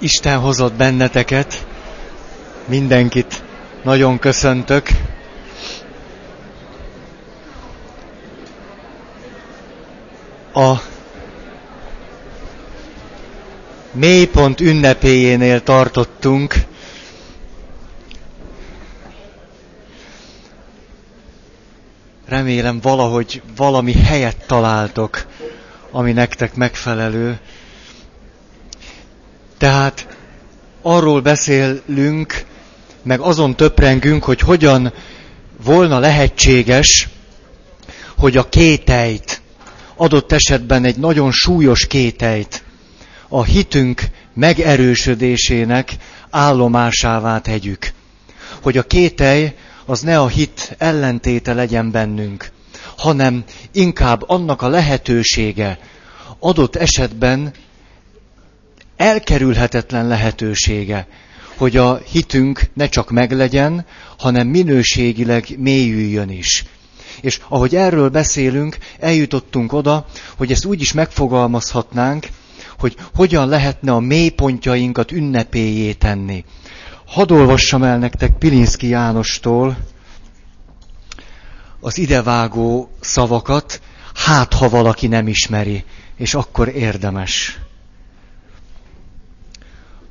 Isten hozott benneteket, mindenkit nagyon köszöntök. A mélypont ünnepéjénél tartottunk. Remélem valahogy valami helyet találtok, ami nektek megfelelő. Tehát arról beszélünk, meg azon töprengünk, hogy hogyan volna lehetséges, hogy a kételyt, adott esetben egy nagyon súlyos kételyt, a hitünk megerősödésének állomásává tegyük. Hogy a kételj az ne a hit ellentéte legyen bennünk, hanem inkább annak a lehetősége, adott esetben elkerülhetetlen lehetősége, hogy a hitünk ne csak meglegyen, hanem minőségileg mélyüljön is. És ahogy erről beszélünk, eljutottunk oda, hogy ezt úgy is megfogalmazhatnánk, hogy hogyan lehetne a mélypontjainkat ünnepéjé tenni. Hadd olvassam el nektek Pilinszki Jánostól az idevágó szavakat, hát ha valaki nem ismeri, és akkor érdemes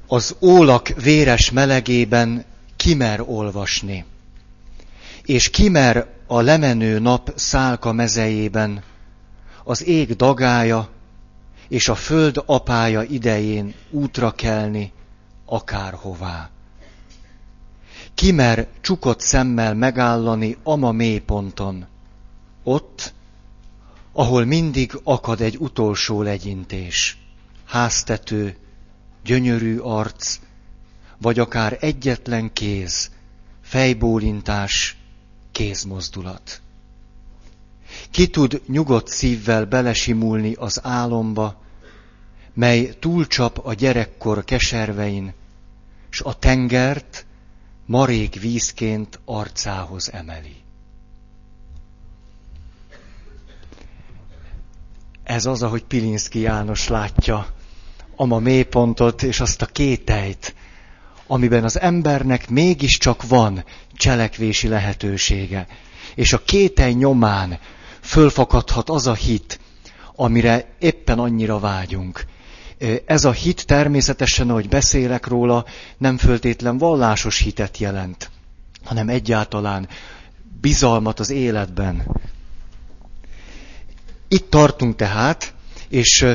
az ólak véres melegében kimer olvasni, és kimer a lemenő nap szálka mezejében, az ég dagája és a föld apája idején útra kelni akárhová. Kimer csukott szemmel megállani ama mélyponton, ott, ahol mindig akad egy utolsó legyintés, háztető, gyönyörű arc, vagy akár egyetlen kéz, fejbólintás, kézmozdulat. Ki tud nyugodt szívvel belesimulni az álomba, mely túlcsap a gyerekkor keservein, s a tengert marék vízként arcához emeli. Ez az, ahogy Pilinszki János látja ama mélypontot és azt a kételyt, amiben az embernek mégiscsak van cselekvési lehetősége. És a kételj nyomán fölfakadhat az a hit, amire éppen annyira vágyunk. Ez a hit természetesen, ahogy beszélek róla, nem föltétlen vallásos hitet jelent, hanem egyáltalán bizalmat az életben. Itt tartunk tehát, és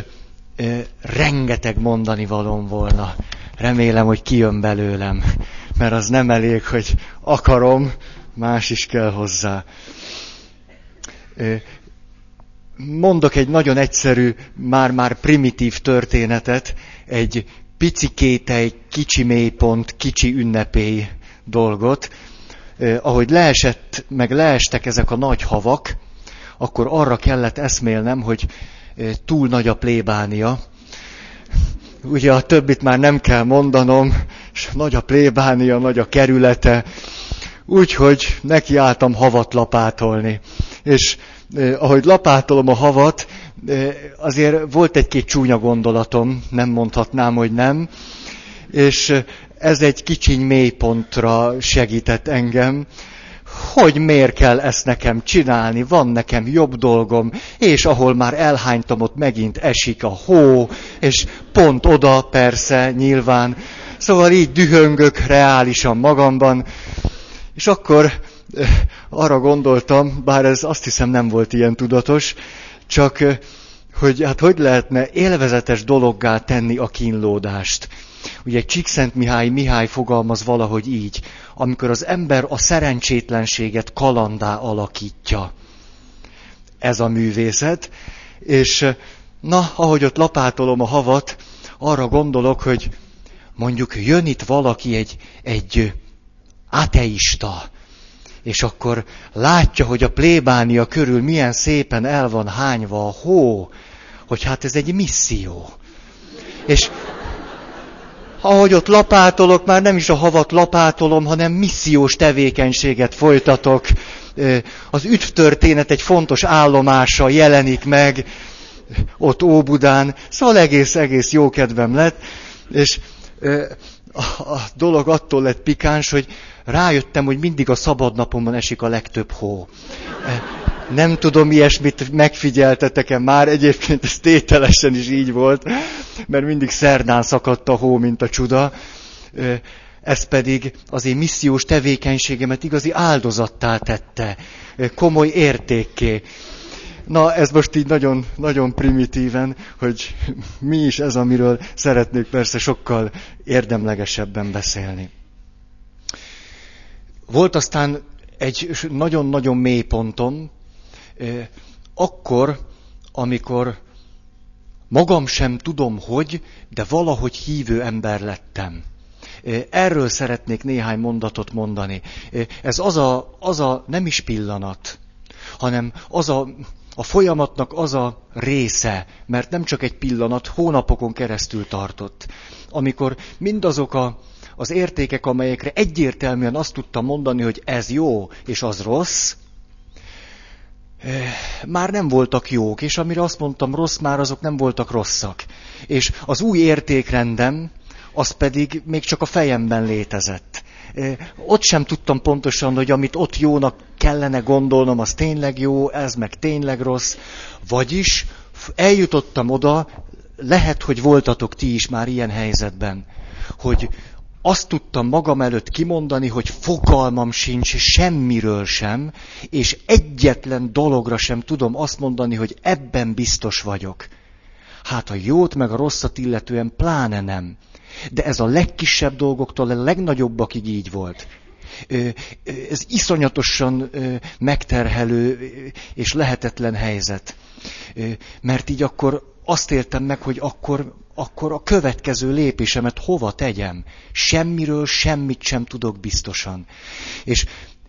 rengeteg mondani valom volna. Remélem, hogy kijön belőlem, mert az nem elég, hogy akarom, más is kell hozzá. Mondok egy nagyon egyszerű, már-már primitív történetet, egy pici kétely, kicsi mélypont, kicsi ünnepély dolgot. Ahogy leesett, meg leestek ezek a nagy havak, akkor arra kellett eszmélnem, hogy túl nagy a plébánia. Ugye a többit már nem kell mondanom, és nagy a plébánia, nagy a kerülete, úgyhogy nekiálltam havat lapátolni. És eh, ahogy lapátolom a havat, eh, azért volt egy-két csúnya gondolatom, nem mondhatnám, hogy nem, és ez egy kicsiny mélypontra segített engem, hogy miért kell ezt nekem csinálni, van nekem jobb dolgom, és ahol már elhánytam, ott megint esik a hó, és pont oda persze, nyilván. Szóval így dühöngök reálisan magamban, és akkor eh, arra gondoltam, bár ez azt hiszem nem volt ilyen tudatos, csak eh, hogy hát hogy lehetne élvezetes dologgá tenni a kínlódást. Ugye Csíkszent Mihály Mihály fogalmaz valahogy így, amikor az ember a szerencsétlenséget kalandá alakítja. Ez a művészet, és na, ahogy ott lapátolom a havat, arra gondolok, hogy mondjuk jön itt valaki, egy, egy ateista, és akkor látja, hogy a plébánia körül milyen szépen el van hányva a hó, hogy hát ez egy misszió. És ahogy ott lapátolok, már nem is a havat lapátolom, hanem missziós tevékenységet folytatok. Az üdvtörténet egy fontos állomása jelenik meg ott Óbudán, szóval egész, egész jó kedvem lett, és a dolog attól lett pikáns, hogy rájöttem, hogy mindig a szabadnapomban esik a legtöbb hó. Nem tudom, ilyesmit megfigyeltetek-e már, egyébként ez tételesen is így volt, mert mindig szerdán szakadt a hó, mint a csuda. Ez pedig az én missziós tevékenységemet igazi áldozattá tette, komoly értékké. Na, ez most így nagyon, nagyon primitíven, hogy mi is ez, amiről szeretnék persze sokkal érdemlegesebben beszélni. Volt aztán egy nagyon-nagyon mély pontom, akkor, amikor magam sem tudom hogy, de valahogy hívő ember lettem. Erről szeretnék néhány mondatot mondani. Ez az a, az a nem is pillanat, hanem az a, a folyamatnak az a része, mert nem csak egy pillanat, hónapokon keresztül tartott, amikor mindazok a, az értékek, amelyekre egyértelműen azt tudtam mondani, hogy ez jó és az rossz, már nem voltak jók, és amire azt mondtam rossz, már azok nem voltak rosszak. És az új értékrendem, az pedig még csak a fejemben létezett. Ott sem tudtam pontosan, hogy amit ott jónak kellene gondolnom, az tényleg jó, ez meg tényleg rossz. Vagyis eljutottam oda, lehet, hogy voltatok ti is már ilyen helyzetben, hogy azt tudtam magam előtt kimondani, hogy fogalmam sincs semmiről sem, és egyetlen dologra sem tudom azt mondani, hogy ebben biztos vagyok. Hát a jót meg a rosszat illetően pláne nem. De ez a legkisebb dolgoktól a legnagyobbakig így volt. Ez iszonyatosan megterhelő és lehetetlen helyzet. Mert így akkor azt éltem meg, hogy akkor, akkor a következő lépésemet hova tegyem. Semmiről semmit sem tudok biztosan. És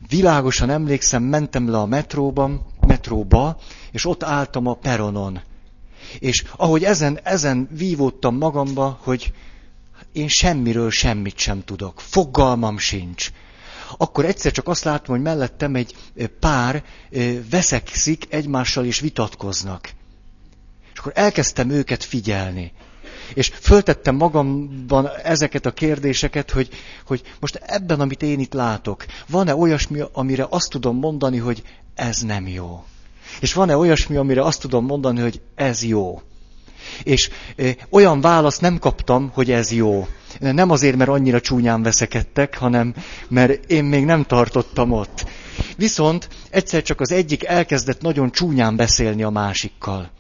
világosan emlékszem, mentem le a metróban, metróba, és ott álltam a peronon. És ahogy ezen, ezen vívódtam magamba, hogy én semmiről semmit sem tudok. Fogalmam sincs. Akkor egyszer csak azt látom, hogy mellettem egy pár veszekszik egymással és vitatkoznak. Akkor elkezdtem őket figyelni. És föltettem magamban ezeket a kérdéseket, hogy, hogy most ebben, amit én itt látok, van-e olyasmi, amire azt tudom mondani, hogy ez nem jó? És van-e olyasmi, amire azt tudom mondani, hogy ez jó? És olyan választ nem kaptam, hogy ez jó. Nem azért, mert annyira csúnyán veszekedtek, hanem mert én még nem tartottam ott. Viszont egyszer csak az egyik elkezdett nagyon csúnyán beszélni a másikkal.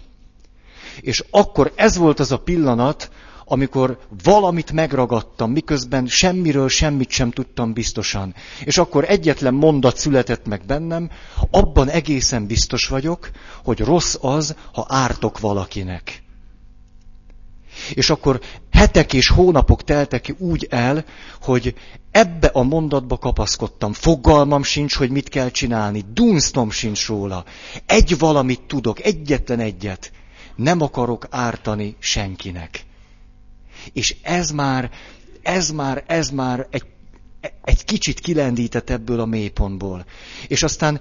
És akkor ez volt az a pillanat, amikor valamit megragadtam, miközben semmiről semmit sem tudtam biztosan. És akkor egyetlen mondat született meg bennem, abban egészen biztos vagyok, hogy rossz az, ha ártok valakinek. És akkor hetek és hónapok teltek úgy el, hogy ebbe a mondatba kapaszkodtam. Fogalmam sincs, hogy mit kell csinálni. Dunsztom sincs róla. Egy valamit tudok, egyetlen egyet. Nem akarok ártani senkinek. És ez már, ez már, ez már egy egy kicsit kilendített ebből a mélypontból. És aztán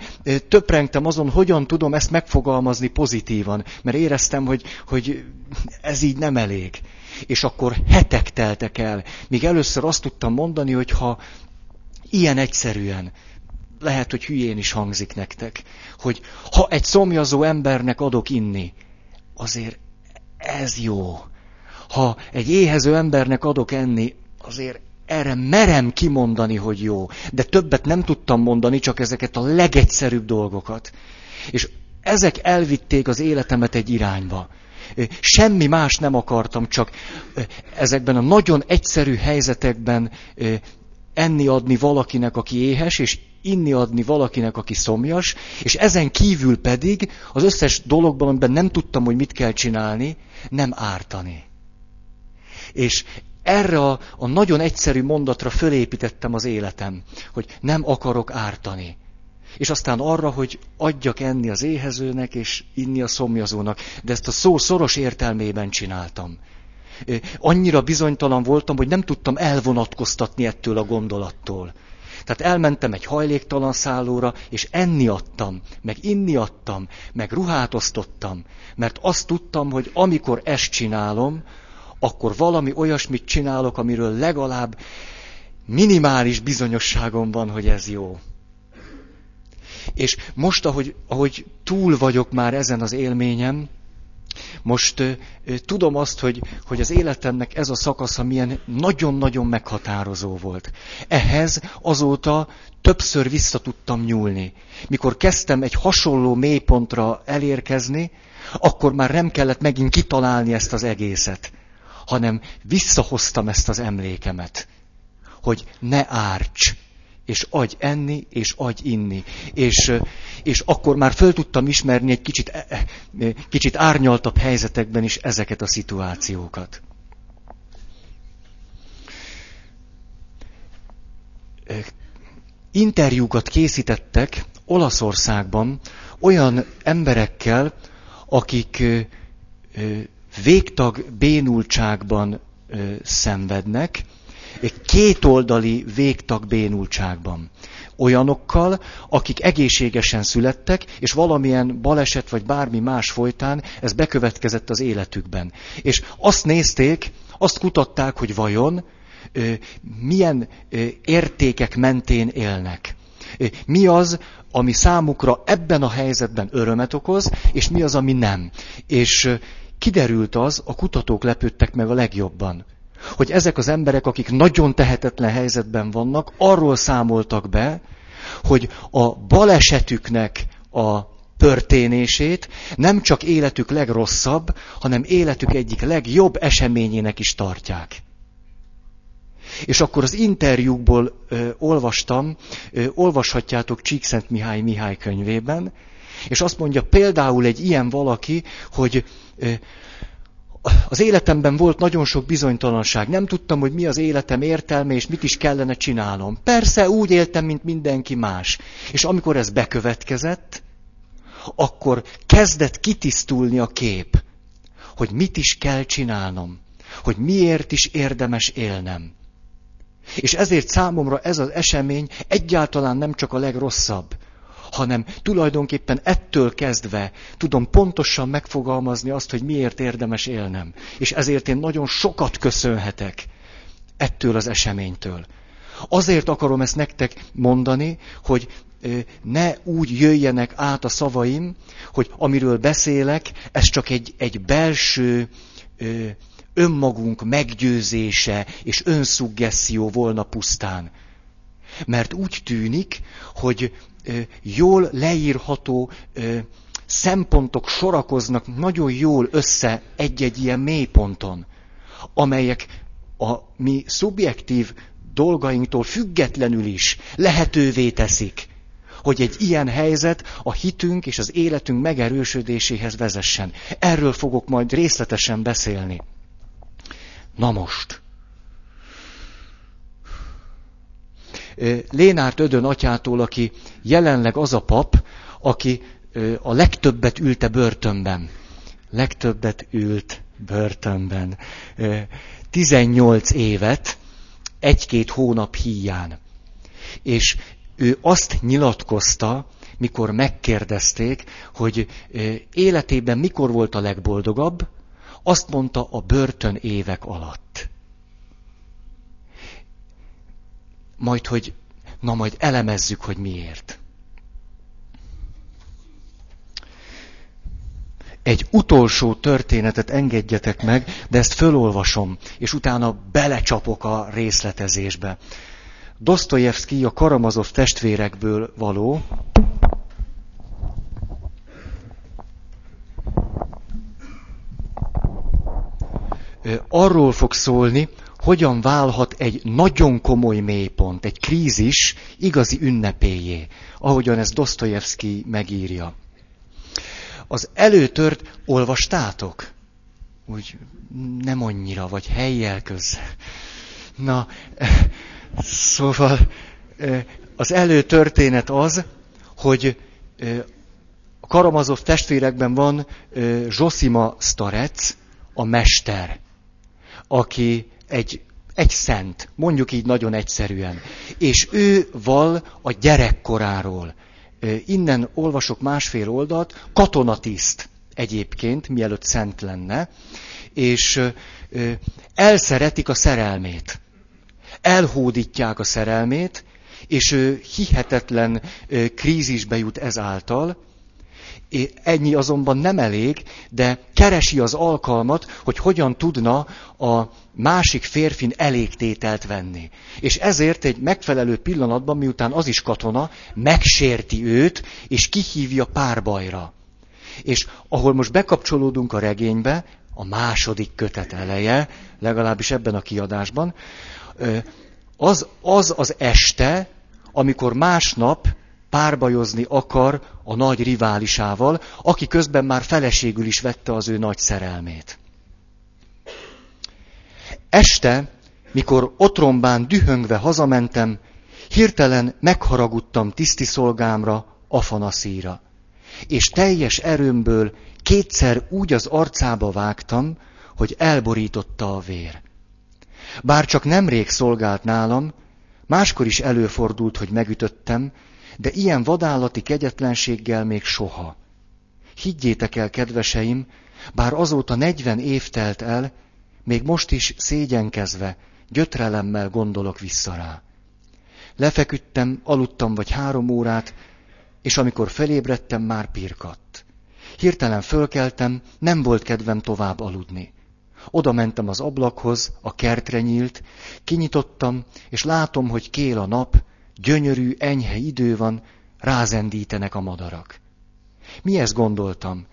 töprengtem azon, hogyan tudom ezt megfogalmazni pozitívan, mert éreztem, hogy, hogy ez így nem elég. És akkor hetek teltek el, míg először azt tudtam mondani, hogy ha ilyen egyszerűen, lehet, hogy hülyén is hangzik nektek, hogy ha egy szomjazó embernek adok inni, azért ez jó. Ha egy éhező embernek adok enni, azért erre merem kimondani, hogy jó. De többet nem tudtam mondani, csak ezeket a legegyszerűbb dolgokat. És ezek elvitték az életemet egy irányba. Semmi más nem akartam, csak ezekben a nagyon egyszerű helyzetekben enni adni valakinek, aki éhes, és inni adni valakinek, aki szomjas, és ezen kívül pedig az összes dologban, amiben nem tudtam, hogy mit kell csinálni, nem ártani. És erre a, a nagyon egyszerű mondatra fölépítettem az életem, hogy nem akarok ártani. És aztán arra, hogy adjak enni az éhezőnek, és inni a szomjazónak. De ezt a szó szoros értelmében csináltam. Annyira bizonytalan voltam, hogy nem tudtam elvonatkoztatni ettől a gondolattól. Tehát elmentem egy hajléktalan szállóra, és enni adtam, meg inni adtam, meg ruhát osztottam, mert azt tudtam, hogy amikor ezt csinálom, akkor valami olyasmit csinálok, amiről legalább minimális bizonyosságom van, hogy ez jó. És most, ahogy, ahogy túl vagyok már ezen az élményem, most tudom azt, hogy, hogy az életemnek ez a szakasza milyen nagyon-nagyon meghatározó volt. Ehhez azóta többször vissza tudtam nyúlni. Mikor kezdtem egy hasonló mélypontra elérkezni, akkor már nem kellett megint kitalálni ezt az egészet, hanem visszahoztam ezt az emlékemet, hogy ne árts, és adj enni, és adj inni. És, és akkor már föl tudtam ismerni egy kicsit, e, e, kicsit árnyaltabb helyzetekben is ezeket a szituációkat. Interjúkat készítettek Olaszországban olyan emberekkel, akik végtag bénultságban szenvednek, kétoldali végtag bénultságban. Olyanokkal, akik egészségesen születtek, és valamilyen baleset vagy bármi más folytán ez bekövetkezett az életükben. És azt nézték, azt kutatták, hogy vajon milyen értékek mentén élnek. Mi az, ami számukra ebben a helyzetben örömet okoz, és mi az, ami nem. És kiderült az, a kutatók lepődtek meg a legjobban, hogy ezek az emberek, akik nagyon tehetetlen helyzetben vannak, arról számoltak be, hogy a balesetüknek a történését nem csak életük legrosszabb, hanem életük egyik legjobb eseményének is tartják. És akkor az interjúkból ö, olvastam, ö, olvashatjátok Csíkszent Mihály Mihály könyvében, és azt mondja például egy ilyen valaki, hogy ö, az életemben volt nagyon sok bizonytalanság. Nem tudtam, hogy mi az életem értelme, és mit is kellene csinálnom. Persze úgy éltem, mint mindenki más. És amikor ez bekövetkezett, akkor kezdett kitisztulni a kép, hogy mit is kell csinálnom, hogy miért is érdemes élnem. És ezért számomra ez az esemény egyáltalán nem csak a legrosszabb, hanem tulajdonképpen ettől kezdve tudom pontosan megfogalmazni azt, hogy miért érdemes élnem. És ezért én nagyon sokat köszönhetek ettől az eseménytől. Azért akarom ezt nektek mondani, hogy ne úgy jöjjenek át a szavaim, hogy amiről beszélek, ez csak egy, egy belső önmagunk meggyőzése és önszuggeszió volna pusztán. Mert úgy tűnik, hogy jól leírható szempontok sorakoznak nagyon jól össze egy-egy ilyen mélyponton, amelyek a mi szubjektív dolgainktól függetlenül is lehetővé teszik, hogy egy ilyen helyzet a hitünk és az életünk megerősödéséhez vezessen. Erről fogok majd részletesen beszélni. Na most. Lénárt Ödön atyától, aki jelenleg az a pap, aki a legtöbbet ülte börtönben. Legtöbbet ült börtönben. 18 évet, egy-két hónap híján. És ő azt nyilatkozta, mikor megkérdezték, hogy életében mikor volt a legboldogabb, azt mondta a börtön évek alatt. Majd, hogy na majd elemezzük, hogy miért. Egy utolsó történetet engedjetek meg, de ezt fölolvasom, és utána belecsapok a részletezésbe. Dostoyevsky a Karamazov testvérekből való, arról fog szólni, hogyan válhat egy nagyon komoly mélypont, egy krízis igazi ünnepéjé, ahogyan ezt Dostoyevsky megírja. Az előtört olvastátok? Úgy nem annyira, vagy helyjel köz. Na, szóval az előtörténet az, hogy a Karamazov testvérekben van Zsosima Starec, a mester, aki egy, egy szent, mondjuk így nagyon egyszerűen. És ő val a gyerekkoráról. Innen olvasok másfél oldalt, katonatiszt egyébként, mielőtt szent lenne, és elszeretik a szerelmét. Elhódítják a szerelmét, és hihetetlen krízisbe jut ezáltal, Ennyi azonban nem elég, de keresi az alkalmat, hogy hogyan tudna a másik férfin elégtételt venni. És ezért egy megfelelő pillanatban, miután az is katona, megsérti őt, és kihívja párbajra. És ahol most bekapcsolódunk a regénybe, a második kötet eleje, legalábbis ebben a kiadásban, az az, az este, amikor másnap párbajozni akar a nagy riválisával, aki közben már feleségül is vette az ő nagy szerelmét. Este, mikor otrombán dühöngve hazamentem, hirtelen megharagudtam tiszti szolgámra, Afanaszíra, és teljes erőmből kétszer úgy az arcába vágtam, hogy elborította a vér. Bár csak nemrég szolgált nálam, máskor is előfordult, hogy megütöttem, de ilyen vadállati kegyetlenséggel még soha. Higgyétek el, kedveseim, bár azóta negyven év telt el, még most is szégyenkezve, gyötrelemmel gondolok vissza rá. Lefeküdtem, aludtam vagy három órát, és amikor felébredtem, már pirkadt. Hirtelen fölkeltem, nem volt kedvem tovább aludni. Oda mentem az ablakhoz, a kertre nyílt, kinyitottam, és látom, hogy kél a nap, gyönyörű, enyhe idő van, rázendítenek a madarak. Mi ezt gondoltam?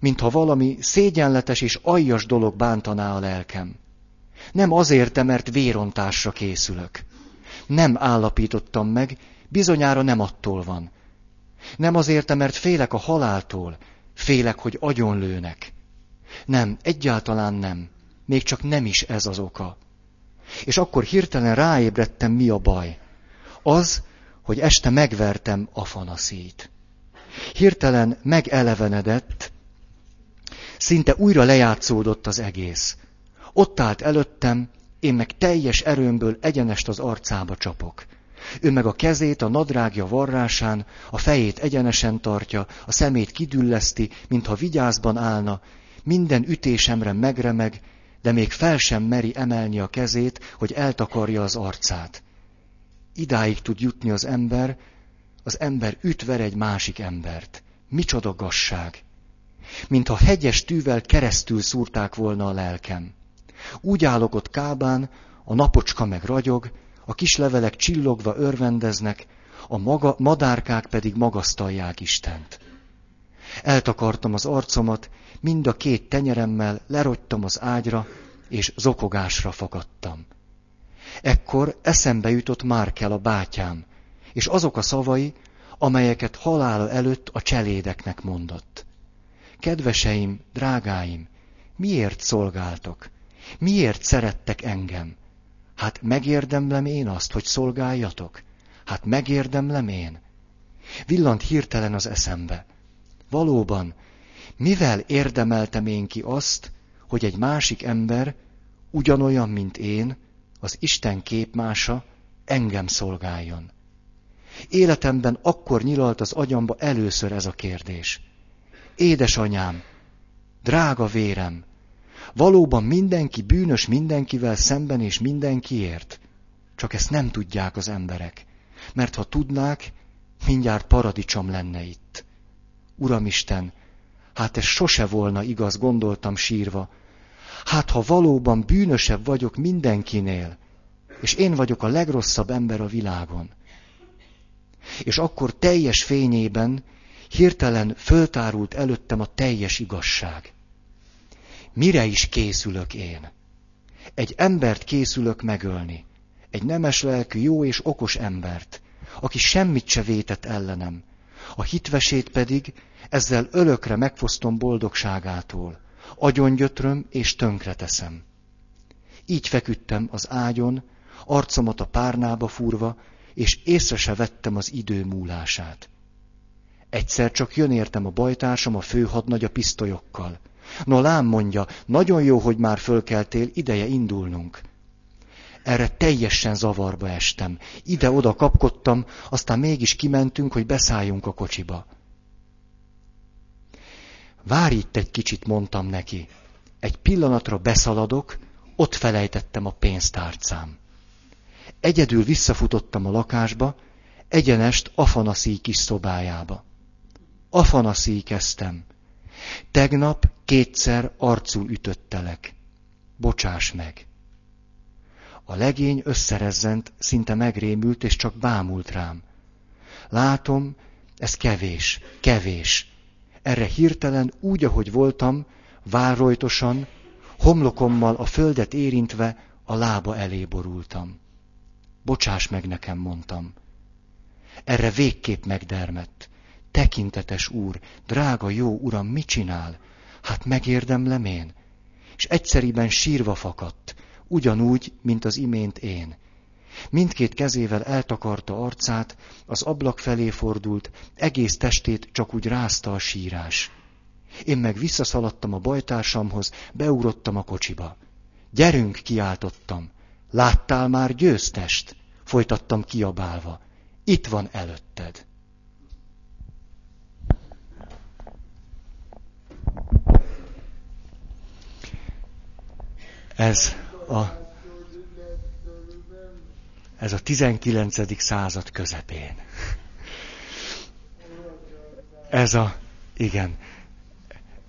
Mintha valami szégyenletes és aljas dolog bántaná a lelkem. Nem azért, mert vérontásra készülök. Nem állapítottam meg, bizonyára nem attól van. Nem azért, mert félek a haláltól, félek, hogy agyonlőnek. Nem, egyáltalán nem. Még csak nem is ez az oka. És akkor hirtelen ráébredtem, mi a baj az, hogy este megvertem Afanaszét. Hirtelen megelevenedett, szinte újra lejátszódott az egész. Ott állt előttem, én meg teljes erőmből egyenest az arcába csapok. Ő meg a kezét a nadrágja varrásán, a fejét egyenesen tartja, a szemét kidülleszti, mintha vigyázban állna, minden ütésemre megremeg, de még fel sem meri emelni a kezét, hogy eltakarja az arcát idáig tud jutni az ember, az ember ütver egy másik embert. Micsoda gasság! Mintha hegyes tűvel keresztül szúrták volna a lelkem. Úgy állok ott kábán, a napocska meg ragyog, a kis levelek csillogva örvendeznek, a maga, madárkák pedig magasztalják Istent. Eltakartam az arcomat, mind a két tenyeremmel lerogytam az ágyra, és zokogásra fakadtam. Ekkor eszembe jutott Márkel a bátyám, és azok a szavai, amelyeket halála előtt a cselédeknek mondott. Kedveseim, drágáim, miért szolgáltok? Miért szerettek engem? Hát megérdemlem én azt, hogy szolgáljatok? Hát megérdemlem én? Villant hirtelen az eszembe. Valóban, mivel érdemeltem én ki azt, hogy egy másik ember, ugyanolyan, mint én, az Isten képmása engem szolgáljon. Életemben akkor nyilalt az agyamba először ez a kérdés. Édesanyám, drága vérem, valóban mindenki bűnös mindenkivel szemben és mindenkiért. Csak ezt nem tudják az emberek, mert ha tudnák, mindjárt paradicsom lenne itt. Uramisten, hát ez sose volna igaz, gondoltam sírva, Hát ha valóban bűnösebb vagyok mindenkinél, és én vagyok a legrosszabb ember a világon. És akkor teljes fényében hirtelen föltárult előttem a teljes igazság. Mire is készülök én? Egy embert készülök megölni. Egy nemes lelkű, jó és okos embert, aki semmit se vétett ellenem. A hitvesét pedig ezzel ölökre megfosztom boldogságától agyongyötröm és tönkreteszem. Így feküdtem az ágyon, arcomat a párnába fúrva, és észre se vettem az idő múlását. Egyszer csak jön értem a bajtársam a főhadnagy a pisztolyokkal. No lám mondja, nagyon jó, hogy már fölkeltél, ideje indulnunk. Erre teljesen zavarba estem. Ide-oda kapkodtam, aztán mégis kimentünk, hogy beszálljunk a kocsiba. Várj itt egy kicsit, mondtam neki. egy pillanatra beszaladok, ott felejtettem a pénztárcám. Egyedül visszafutottam a lakásba, egyenest Afanaszí kis szobájába. Afanaszí kezdtem. Tegnap kétszer arcul ütöttelek. Bocsáss meg. A legény összerezzent, szinte megrémült, és csak bámult rám. Látom, ez kevés, kevés. Erre hirtelen, úgy, ahogy voltam, várojtosan, homlokommal a földet érintve a lába elé borultam. Bocsáss meg nekem, mondtam. Erre végképp megdermett. Tekintetes úr, drága jó uram, mit csinál? Hát megérdemlem én. És egyszeriben sírva fakadt, ugyanúgy, mint az imént én. Mindkét kezével eltakarta arcát, az ablak felé fordult, egész testét csak úgy rázta a sírás. Én meg visszaszaladtam a bajtársamhoz, beugrottam a kocsiba. Gyerünk, kiáltottam. Láttál már győztest? Folytattam kiabálva. Itt van előtted. Ez a, ez a 19. század közepén. Ez a, igen,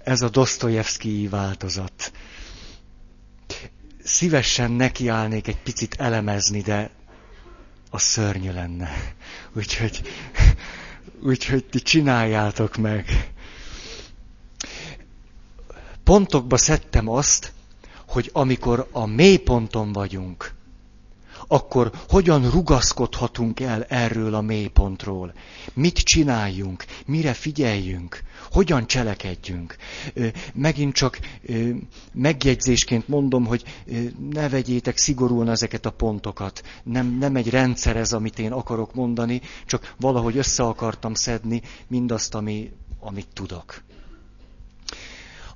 ez a Dostoyevsky változat. Szívesen nekiállnék egy picit elemezni, de a szörnyű lenne. Úgyhogy, úgyhogy ti csináljátok meg. Pontokba szedtem azt, hogy amikor a mélyponton vagyunk, akkor hogyan rugaszkodhatunk el erről a mélypontról? Mit csináljunk? Mire figyeljünk? Hogyan cselekedjünk? Megint csak megjegyzésként mondom, hogy ne vegyétek szigorúan ezeket a pontokat. Nem, nem egy rendszer ez, amit én akarok mondani, csak valahogy össze akartam szedni mindazt, ami, amit tudok.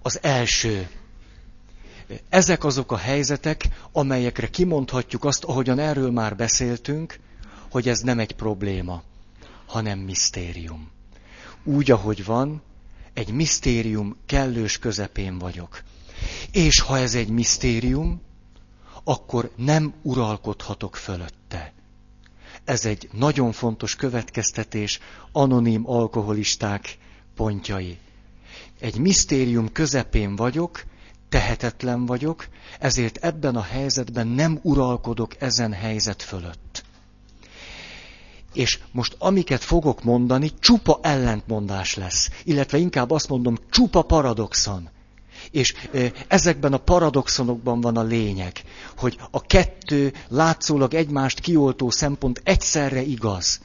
Az első, ezek azok a helyzetek, amelyekre kimondhatjuk azt, ahogyan erről már beszéltünk, hogy ez nem egy probléma, hanem misztérium. Úgy, ahogy van, egy misztérium kellős közepén vagyok. És ha ez egy misztérium, akkor nem uralkodhatok fölötte. Ez egy nagyon fontos következtetés anonim alkoholisták pontjai. Egy misztérium közepén vagyok, tehetetlen vagyok, ezért ebben a helyzetben nem uralkodok ezen helyzet fölött. És most amiket fogok mondani, csupa ellentmondás lesz, illetve inkább azt mondom, csupa paradoxon. És ezekben a paradoxonokban van a lényeg, hogy a kettő látszólag egymást kioltó szempont egyszerre igaz.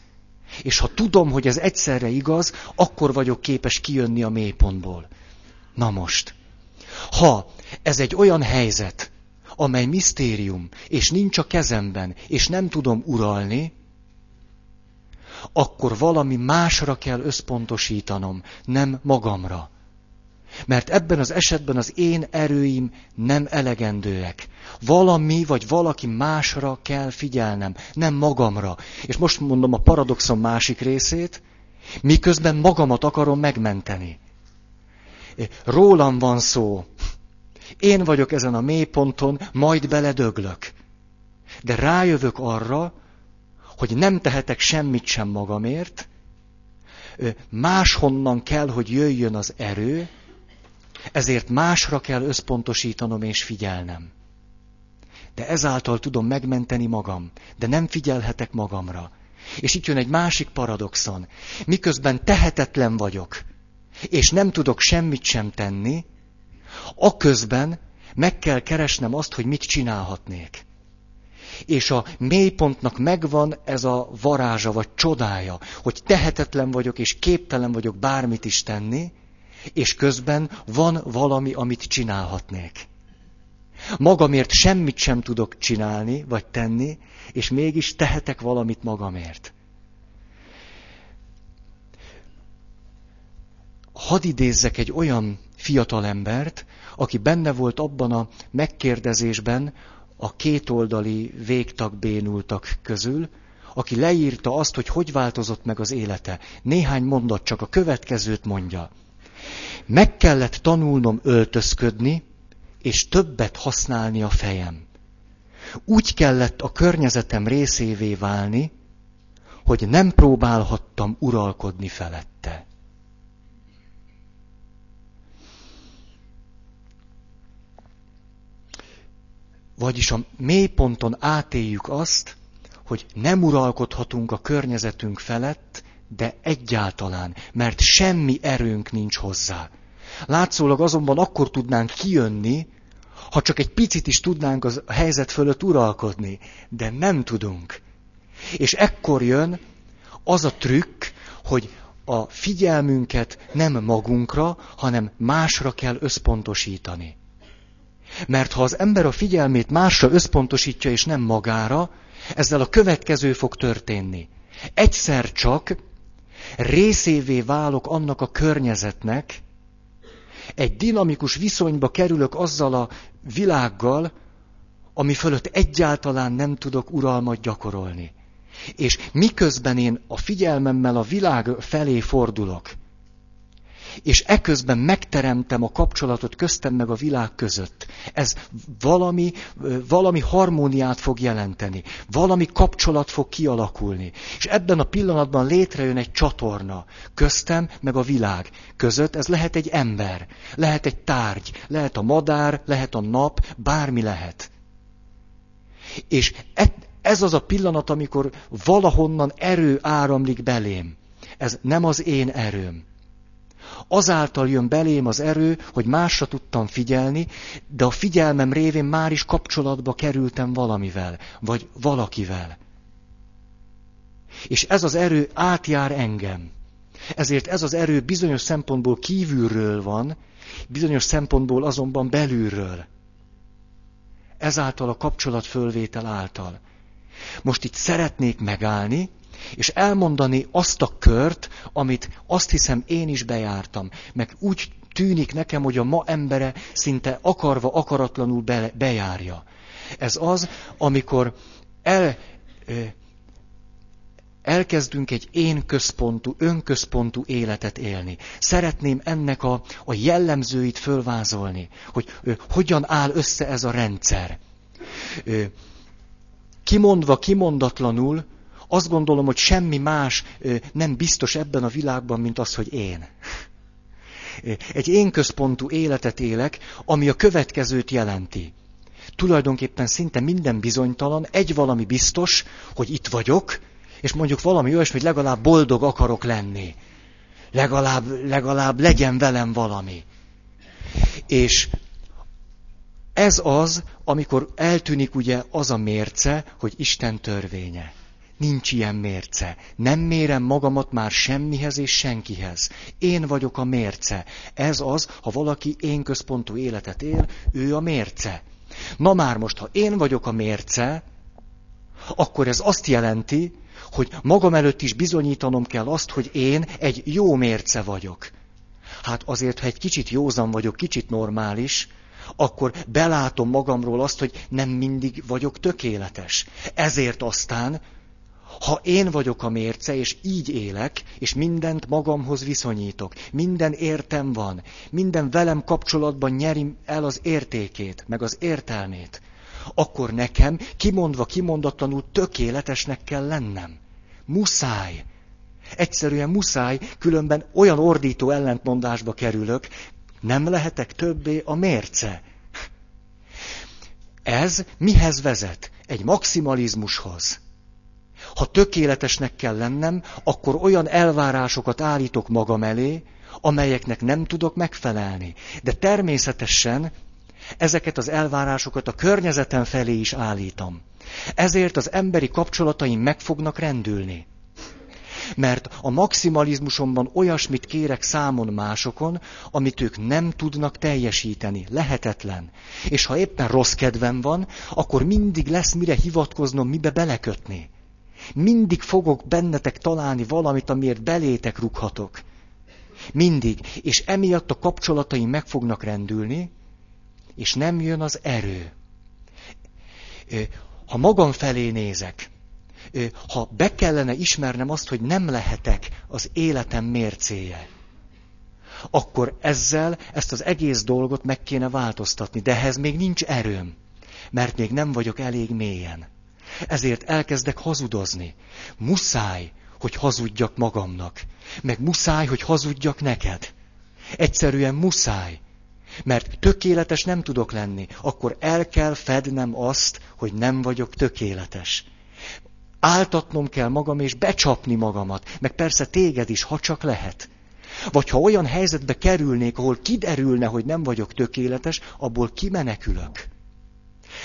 És ha tudom, hogy ez egyszerre igaz, akkor vagyok képes kijönni a mélypontból. Na most, ha ez egy olyan helyzet, amely misztérium, és nincs a kezemben, és nem tudom uralni, akkor valami másra kell összpontosítanom, nem magamra. Mert ebben az esetben az én erőim nem elegendőek. Valami vagy valaki másra kell figyelnem, nem magamra. És most mondom a paradoxon másik részét, miközben magamat akarom megmenteni. Rólam van szó. Én vagyok ezen a mélyponton, majd beledöglök. De rájövök arra, hogy nem tehetek semmit sem magamért, máshonnan kell, hogy jöjjön az erő, ezért másra kell összpontosítanom és figyelnem. De ezáltal tudom megmenteni magam, de nem figyelhetek magamra. És itt jön egy másik paradoxon. Miközben tehetetlen vagyok, és nem tudok semmit sem tenni, aközben meg kell keresnem azt, hogy mit csinálhatnék. És a mélypontnak megvan ez a varázsa vagy csodája, hogy tehetetlen vagyok és képtelen vagyok bármit is tenni, és közben van valami, amit csinálhatnék. Magamért semmit sem tudok csinálni vagy tenni, és mégis tehetek valamit magamért. Hadd idézzek egy olyan fiatalembert, aki benne volt abban a megkérdezésben a kétoldali végtagbénultak közül, aki leírta azt, hogy hogy változott meg az élete. Néhány mondat csak a következőt mondja. Meg kellett tanulnom öltözködni, és többet használni a fejem. Úgy kellett a környezetem részévé válni, hogy nem próbálhattam uralkodni felette. Vagyis a mélyponton átéljük azt, hogy nem uralkodhatunk a környezetünk felett, de egyáltalán, mert semmi erőnk nincs hozzá. Látszólag azonban akkor tudnánk kijönni, ha csak egy picit is tudnánk az helyzet fölött uralkodni, de nem tudunk. És ekkor jön az a trükk, hogy a figyelmünket nem magunkra, hanem másra kell összpontosítani. Mert ha az ember a figyelmét másra összpontosítja és nem magára, ezzel a következő fog történni. Egyszer csak részévé válok annak a környezetnek, egy dinamikus viszonyba kerülök azzal a világgal, ami fölött egyáltalán nem tudok uralmat gyakorolni. És miközben én a figyelmemmel a világ felé fordulok, és eközben megteremtem a kapcsolatot köztem meg a világ között. Ez valami, valami harmóniát fog jelenteni, valami kapcsolat fog kialakulni. És ebben a pillanatban létrejön egy csatorna köztem meg a világ között. Ez lehet egy ember, lehet egy tárgy, lehet a madár, lehet a nap, bármi lehet. És ez az a pillanat, amikor valahonnan erő áramlik belém. Ez nem az én erőm. Azáltal jön belém az erő, hogy másra tudtam figyelni, de a figyelmem révén már is kapcsolatba kerültem valamivel, vagy valakivel. És ez az erő átjár engem. Ezért ez az erő bizonyos szempontból kívülről van, bizonyos szempontból azonban belülről. Ezáltal a kapcsolat fölvétel által. Most itt szeretnék megállni, és elmondani azt a kört, amit azt hiszem én is bejártam, meg úgy tűnik nekem, hogy a ma embere szinte akarva, akaratlanul be, bejárja. Ez az, amikor el, elkezdünk egy én központú, önközpontú életet élni. Szeretném ennek a, a jellemzőit fölvázolni, hogy hogyan áll össze ez a rendszer. Kimondva, kimondatlanul, azt gondolom, hogy semmi más nem biztos ebben a világban, mint az, hogy én. Egy én központú életet élek, ami a következőt jelenti. Tulajdonképpen szinte minden bizonytalan, egy valami biztos, hogy itt vagyok, és mondjuk valami olyasmi, hogy legalább boldog akarok lenni. Legalább, legalább legyen velem valami. És ez az, amikor eltűnik ugye az a mérce, hogy Isten törvénye. Nincs ilyen mérce. Nem mérem magamat már semmihez és senkihez. Én vagyok a mérce. Ez az, ha valaki én központú életet él, ő a mérce. Na már most, ha én vagyok a mérce, akkor ez azt jelenti, hogy magam előtt is bizonyítanom kell azt, hogy én egy jó mérce vagyok. Hát azért, ha egy kicsit józan vagyok, kicsit normális, akkor belátom magamról azt, hogy nem mindig vagyok tökéletes. Ezért aztán ha én vagyok a mérce, és így élek, és mindent magamhoz viszonyítok, minden értem van, minden velem kapcsolatban nyerim el az értékét, meg az értelmét, akkor nekem kimondva, kimondatlanul tökéletesnek kell lennem. Muszáj. Egyszerűen muszáj, különben olyan ordító ellentmondásba kerülök, nem lehetek többé a mérce. Ez mihez vezet? Egy maximalizmushoz ha tökéletesnek kell lennem, akkor olyan elvárásokat állítok magam elé, amelyeknek nem tudok megfelelni. De természetesen ezeket az elvárásokat a környezetem felé is állítom. Ezért az emberi kapcsolataim meg fognak rendülni. Mert a maximalizmusomban olyasmit kérek számon másokon, amit ők nem tudnak teljesíteni. Lehetetlen. És ha éppen rossz kedvem van, akkor mindig lesz mire hivatkoznom, mibe belekötni. Mindig fogok bennetek találni valamit, amiért belétek rughatok. Mindig. És emiatt a kapcsolataim meg fognak rendülni, és nem jön az erő. Ha magam felé nézek, ha be kellene ismernem azt, hogy nem lehetek az életem mércéje, akkor ezzel ezt az egész dolgot meg kéne változtatni, de ehhez még nincs erőm, mert még nem vagyok elég mélyen. Ezért elkezdek hazudozni. Muszáj, hogy hazudjak magamnak, meg muszáj, hogy hazudjak neked. Egyszerűen muszáj. Mert tökéletes nem tudok lenni, akkor el kell fednem azt, hogy nem vagyok tökéletes. Áltatnom kell magam és becsapni magamat, meg persze téged is, ha csak lehet. Vagy ha olyan helyzetbe kerülnék, ahol kiderülne, hogy nem vagyok tökéletes, abból kimenekülök.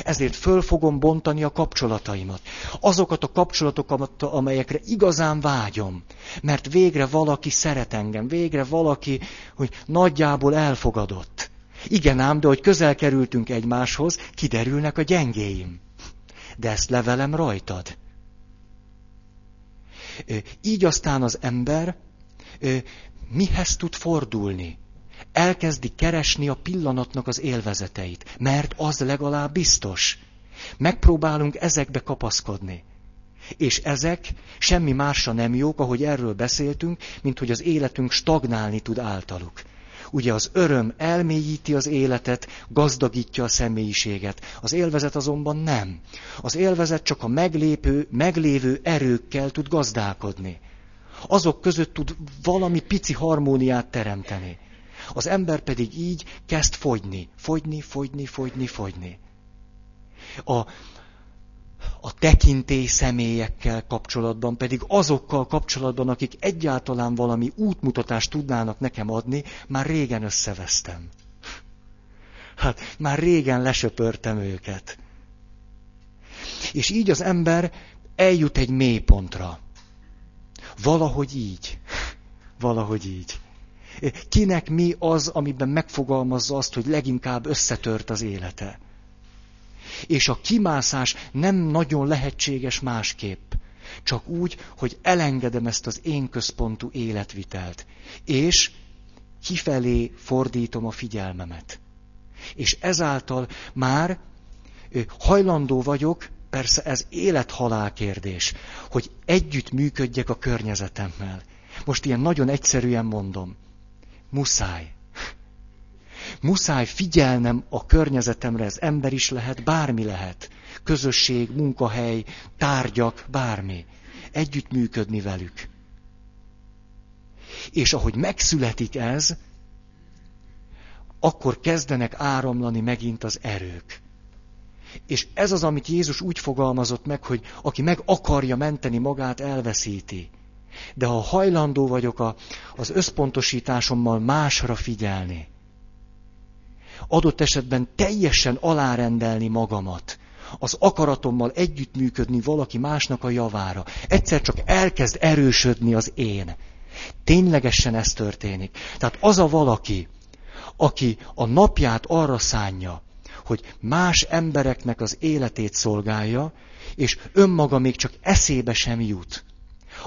Ezért föl fogom bontani a kapcsolataimat. Azokat a kapcsolatokat, amelyekre igazán vágyom. Mert végre valaki szeret engem, végre valaki, hogy nagyjából elfogadott. Igen ám, de hogy közel kerültünk egymáshoz, kiderülnek a gyengéim. De ezt levelem rajtad. Így aztán az ember mihez tud fordulni? Elkezdi keresni a pillanatnak az élvezeteit, mert az legalább biztos. Megpróbálunk ezekbe kapaszkodni. És ezek semmi másra nem jók, ahogy erről beszéltünk, mint hogy az életünk stagnálni tud általuk. Ugye az öröm elmélyíti az életet, gazdagítja a személyiséget. Az élvezet azonban nem. Az élvezet csak a meglépő, meglévő erőkkel tud gazdálkodni. Azok között tud valami pici harmóniát teremteni. Az ember pedig így kezd fogyni, fogyni, fogyni, fogyni, fogyni. A, a tekintély személyekkel kapcsolatban, pedig azokkal kapcsolatban, akik egyáltalán valami útmutatást tudnának nekem adni, már régen összevesztem. Hát már régen lesöpörtem őket. És így az ember eljut egy mélypontra. Valahogy így. Valahogy így. Kinek mi az, amiben megfogalmazza azt, hogy leginkább összetört az élete. És a kimászás nem nagyon lehetséges másképp. Csak úgy, hogy elengedem ezt az én központú életvitelt. És kifelé fordítom a figyelmemet. És ezáltal már hajlandó vagyok, persze ez élet-halál kérdés, hogy együtt működjek a környezetemmel. Most ilyen nagyon egyszerűen mondom. Muszáj. Muszáj figyelnem a környezetemre, ez ember is lehet, bármi lehet. Közösség, munkahely, tárgyak, bármi. Együtt működni velük. És ahogy megszületik ez, akkor kezdenek áramlani megint az erők. És ez az, amit Jézus úgy fogalmazott meg, hogy aki meg akarja menteni magát, elveszíti. De ha hajlandó vagyok a, az összpontosításommal másra figyelni, adott esetben teljesen alárendelni magamat, az akaratommal együttműködni valaki másnak a javára. Egyszer csak elkezd erősödni az én. Ténylegesen ez történik. Tehát az a valaki, aki a napját arra szánja, hogy más embereknek az életét szolgálja, és önmaga még csak eszébe sem jut,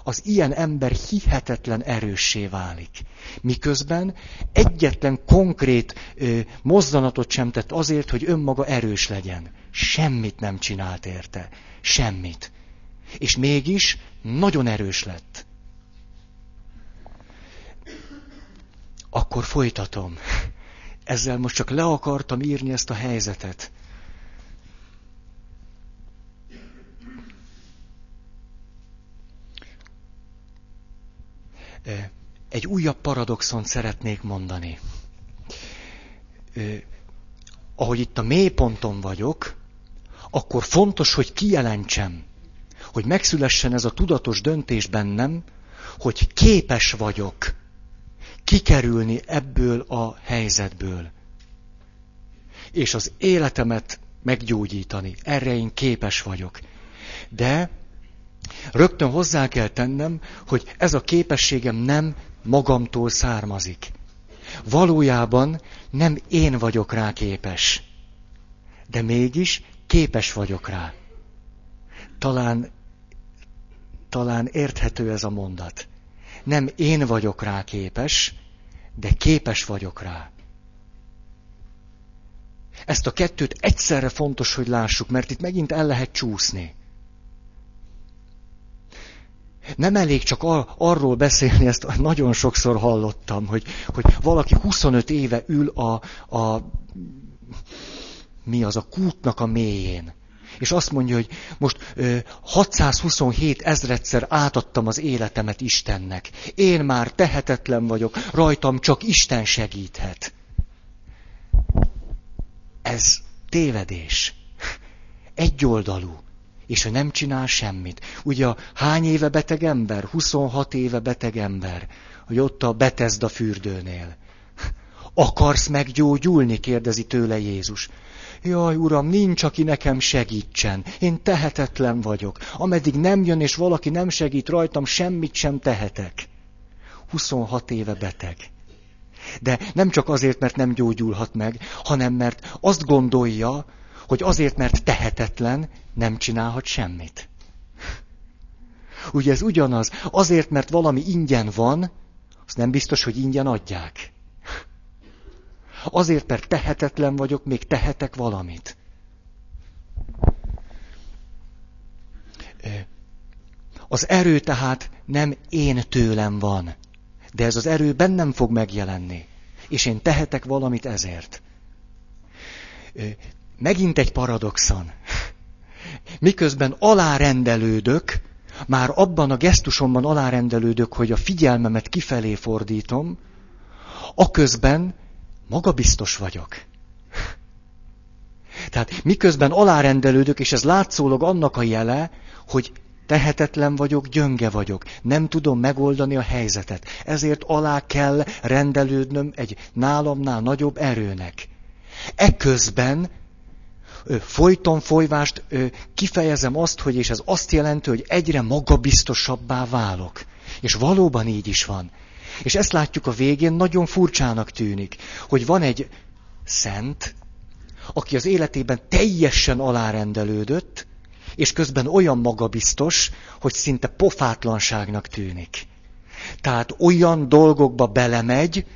az ilyen ember hihetetlen erőssé válik. Miközben egyetlen konkrét ö, mozzanatot sem tett azért, hogy önmaga erős legyen. Semmit nem csinált érte. Semmit. És mégis nagyon erős lett. Akkor folytatom. Ezzel most csak le akartam írni ezt a helyzetet. Egy újabb paradoxon szeretnék mondani. Ahogy itt a mélyponton vagyok, akkor fontos, hogy kijelentsem, hogy megszülessen ez a tudatos döntés bennem, hogy képes vagyok kikerülni ebből a helyzetből. És az életemet meggyógyítani. Erre én képes vagyok. De rögtön hozzá kell tennem, hogy ez a képességem nem magamtól származik. Valójában nem én vagyok rá képes, de mégis képes vagyok rá. Talán, talán érthető ez a mondat. Nem én vagyok rá képes, de képes vagyok rá. Ezt a kettőt egyszerre fontos, hogy lássuk, mert itt megint el lehet csúszni. Nem elég csak ar- arról beszélni, ezt nagyon sokszor hallottam, hogy, hogy valaki 25 éve ül a, a mi az a kútnak a mélyén. És azt mondja, hogy most ö, 627 ezredszer átadtam az életemet Istennek. Én már tehetetlen vagyok, rajtam csak Isten segíthet. Ez tévedés. Egyoldalú. És ő nem csinál semmit. Ugye a hány éve beteg ember? 26 éve beteg ember. Hogy ott a Betesda fürdőnél. Akarsz meggyógyulni? kérdezi tőle Jézus. Jaj, uram, nincs, aki nekem segítsen. Én tehetetlen vagyok. Ameddig nem jön, és valaki nem segít rajtam, semmit sem tehetek. 26 éve beteg. De nem csak azért, mert nem gyógyulhat meg, hanem mert azt gondolja, hogy azért, mert tehetetlen, nem csinálhat semmit. Ugye ez ugyanaz, azért, mert valami ingyen van, az nem biztos, hogy ingyen adják. Azért, mert tehetetlen vagyok, még tehetek valamit. Az erő tehát nem én tőlem van, de ez az erő bennem fog megjelenni, és én tehetek valamit ezért. Megint egy paradoxon. Miközben alárendelődök, már abban a gesztusomban alárendelődök, hogy a figyelmemet kifelé fordítom, aközben magabiztos vagyok. Tehát miközben alárendelődök, és ez látszólag annak a jele, hogy tehetetlen vagyok, gyönge vagyok, nem tudom megoldani a helyzetet. Ezért alá kell rendelődnöm egy nálamnál nagyobb erőnek. Eközben folyton folyvást kifejezem azt, hogy és ez azt jelenti, hogy egyre magabiztosabbá válok. És valóban így is van. És ezt látjuk a végén, nagyon furcsának tűnik, hogy van egy szent, aki az életében teljesen alárendelődött, és közben olyan magabiztos, hogy szinte pofátlanságnak tűnik. Tehát olyan dolgokba belemegy,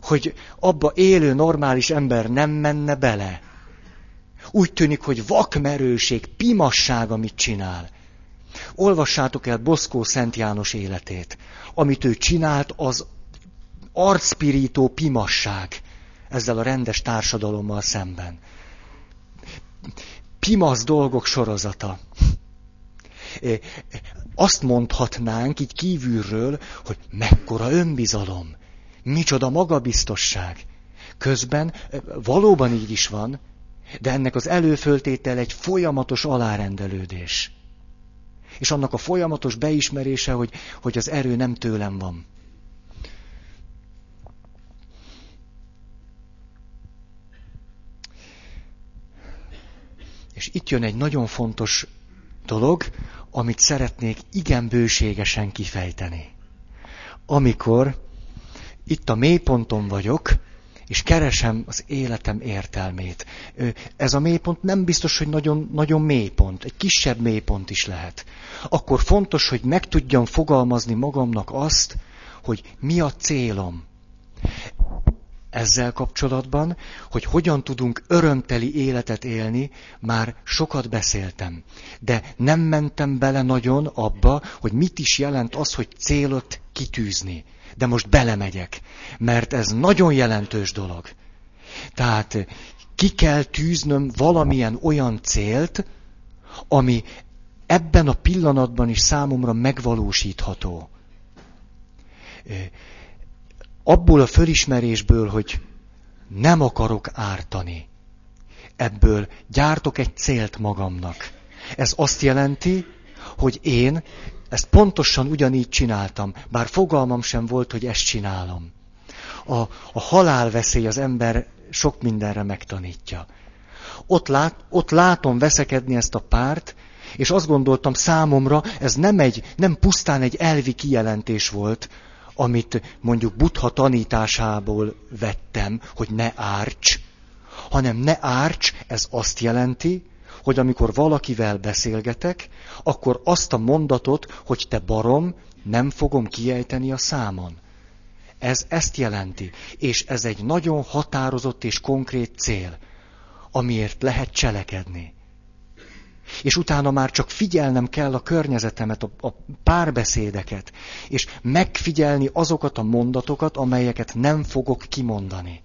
hogy abba élő normális ember nem menne bele. Úgy tűnik, hogy vakmerőség, pimasság, amit csinál. Olvassátok el Boszkó Szent János életét. Amit ő csinált, az arcpirító pimasság ezzel a rendes társadalommal szemben. Pimasz dolgok sorozata. Azt mondhatnánk így kívülről, hogy mekkora önbizalom, micsoda magabiztosság. Közben valóban így is van, de ennek az előföltétel egy folyamatos alárendelődés. És annak a folyamatos beismerése, hogy, hogy az erő nem tőlem van. És itt jön egy nagyon fontos dolog, amit szeretnék igen bőségesen kifejteni. Amikor itt a mélyponton vagyok, és keresem az életem értelmét. Ez a mélypont nem biztos, hogy nagyon, nagyon mélypont, egy kisebb mélypont is lehet. Akkor fontos, hogy meg tudjam fogalmazni magamnak azt, hogy mi a célom. Ezzel kapcsolatban, hogy hogyan tudunk örömteli életet élni, már sokat beszéltem. De nem mentem bele nagyon abba, hogy mit is jelent az, hogy célot kitűzni de most belemegyek, mert ez nagyon jelentős dolog. Tehát ki kell tűznöm valamilyen olyan célt, ami ebben a pillanatban is számomra megvalósítható. Abból a fölismerésből, hogy nem akarok ártani, ebből gyártok egy célt magamnak. Ez azt jelenti, hogy én ezt pontosan ugyanígy csináltam, bár fogalmam sem volt, hogy ezt csinálom. A, a halálveszély az ember sok mindenre megtanítja. Ott, lát, ott látom veszekedni ezt a párt, és azt gondoltam számomra, ez nem, egy, nem pusztán egy elvi kijelentés volt, amit mondjuk Buddha tanításából vettem, hogy ne árts, hanem ne árts, ez azt jelenti, hogy amikor valakivel beszélgetek, akkor azt a mondatot, hogy te barom, nem fogom kiejteni a számon. Ez ezt jelenti, és ez egy nagyon határozott és konkrét cél, amiért lehet cselekedni. És utána már csak figyelnem kell a környezetemet, a, a párbeszédeket, és megfigyelni azokat a mondatokat, amelyeket nem fogok kimondani.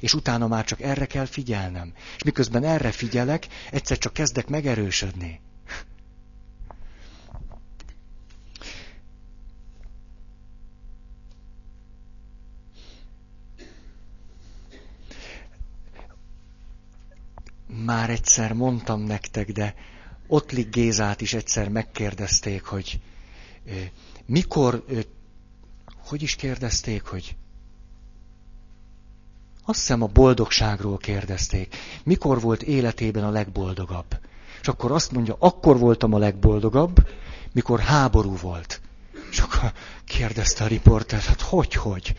És utána már csak erre kell figyelnem. És miközben erre figyelek, egyszer csak kezdek megerősödni. Már egyszer mondtam nektek, de Ottlik Gézát is egyszer megkérdezték, hogy mikor, hogy is kérdezték, hogy azt hiszem a boldogságról kérdezték. Mikor volt életében a legboldogabb? És akkor azt mondja, akkor voltam a legboldogabb, mikor háború volt. És akkor kérdezte a riporter, hát hogy, hogy?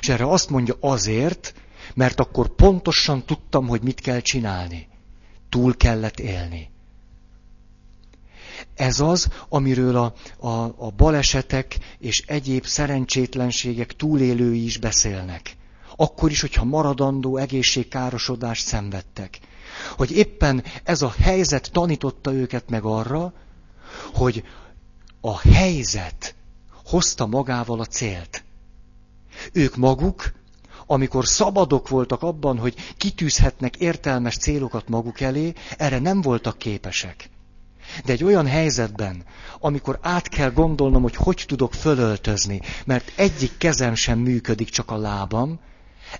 És erre azt mondja azért, mert akkor pontosan tudtam, hogy mit kell csinálni. Túl kellett élni. Ez az, amiről a, a, a balesetek és egyéb szerencsétlenségek túlélői is beszélnek. Akkor is, hogyha maradandó egészségkárosodást szenvedtek. Hogy éppen ez a helyzet tanította őket meg arra, hogy a helyzet hozta magával a célt. Ők maguk amikor szabadok voltak abban, hogy kitűzhetnek értelmes célokat maguk elé, erre nem voltak képesek. De egy olyan helyzetben, amikor át kell gondolnom, hogy hogy tudok fölöltözni, mert egyik kezem sem működik, csak a lábam,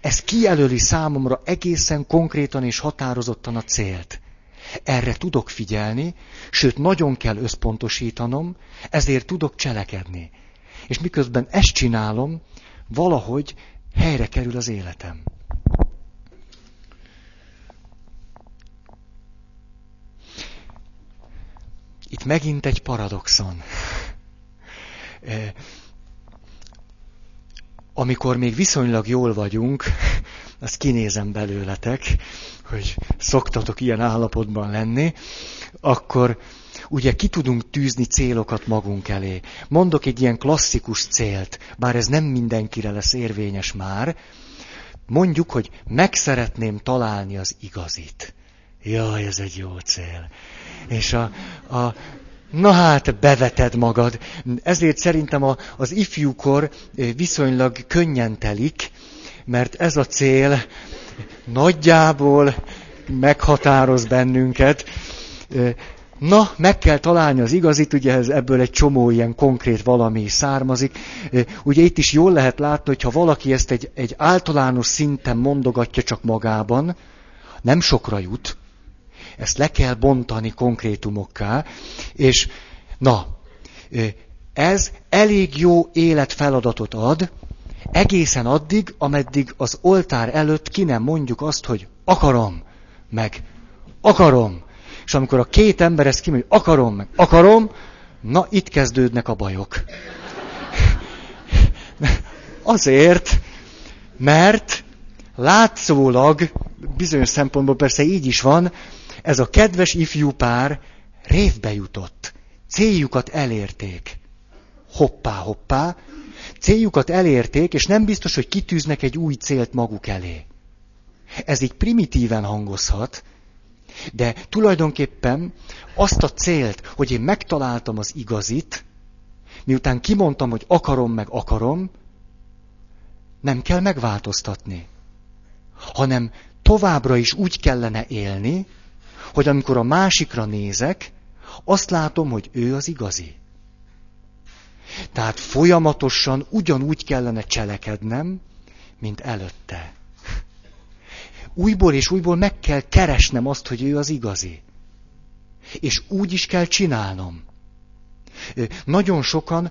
ez kijelöli számomra egészen konkrétan és határozottan a célt. Erre tudok figyelni, sőt nagyon kell összpontosítanom, ezért tudok cselekedni. És miközben ezt csinálom, valahogy helyre kerül az életem. Itt megint egy paradoxon. Amikor még viszonylag jól vagyunk, azt kinézem belőletek, hogy szoktatok ilyen állapotban lenni, akkor ugye ki tudunk tűzni célokat magunk elé. Mondok egy ilyen klasszikus célt, bár ez nem mindenkire lesz érvényes már. Mondjuk, hogy meg szeretném találni az igazit. Jaj, ez egy jó cél. És a, a Na hát, beveted magad. Ezért szerintem a, az ifjúkor viszonylag könnyen telik, mert ez a cél nagyjából meghatároz bennünket. Na, meg kell találni az igazit, ugye ez, ebből egy csomó ilyen konkrét valami származik. Ugye itt is jól lehet látni, hogy ha valaki ezt egy, egy általános szinten mondogatja csak magában, nem sokra jut. Ezt le kell bontani konkrétumokká, és na, ez elég jó életfeladatot ad, egészen addig, ameddig az oltár előtt ki nem mondjuk azt, hogy akarom, meg akarom, és amikor a két ember ezt kimondja, akarom meg, akarom, na itt kezdődnek a bajok. Azért, mert látszólag, bizonyos szempontból persze így is van, ez a kedves ifjú pár révbe jutott. Céljukat elérték. Hoppá, hoppá. Céljukat elérték, és nem biztos, hogy kitűznek egy új célt maguk elé. Ez így primitíven hangozhat, de tulajdonképpen azt a célt, hogy én megtaláltam az igazit, miután kimondtam, hogy akarom meg akarom, nem kell megváltoztatni, hanem továbbra is úgy kellene élni, hogy amikor a másikra nézek, azt látom, hogy ő az igazi. Tehát folyamatosan ugyanúgy kellene cselekednem, mint előtte újból és újból meg kell keresnem azt, hogy ő az igazi. És úgy is kell csinálnom. Nagyon sokan,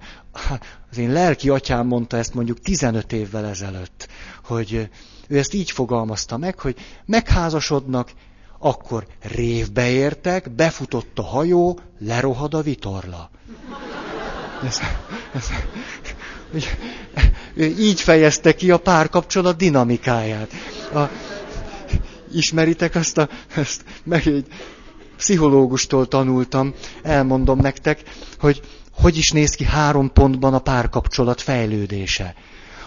az én lelki atyám mondta ezt mondjuk 15 évvel ezelőtt, hogy ő ezt így fogalmazta meg, hogy megházasodnak, akkor révbe értek, befutott a hajó, lerohad a vitorla. Ez, ez, így fejezte ki a párkapcsolat dinamikáját. A, Ismeritek azt a, ezt meg egy pszichológustól tanultam, elmondom nektek, hogy hogy is néz ki három pontban a párkapcsolat fejlődése.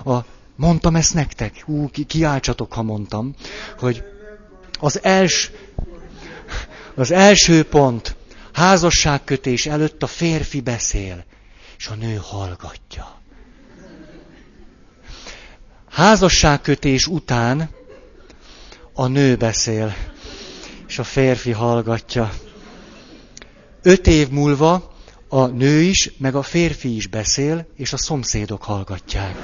A, mondtam ezt nektek, hú, ki, kiáltsatok, ha mondtam, hogy az els, Az első pont. Házasságkötés előtt a férfi beszél, és a nő hallgatja. Házasságkötés után a nő beszél, és a férfi hallgatja. Öt év múlva a nő is, meg a férfi is beszél, és a szomszédok hallgatják.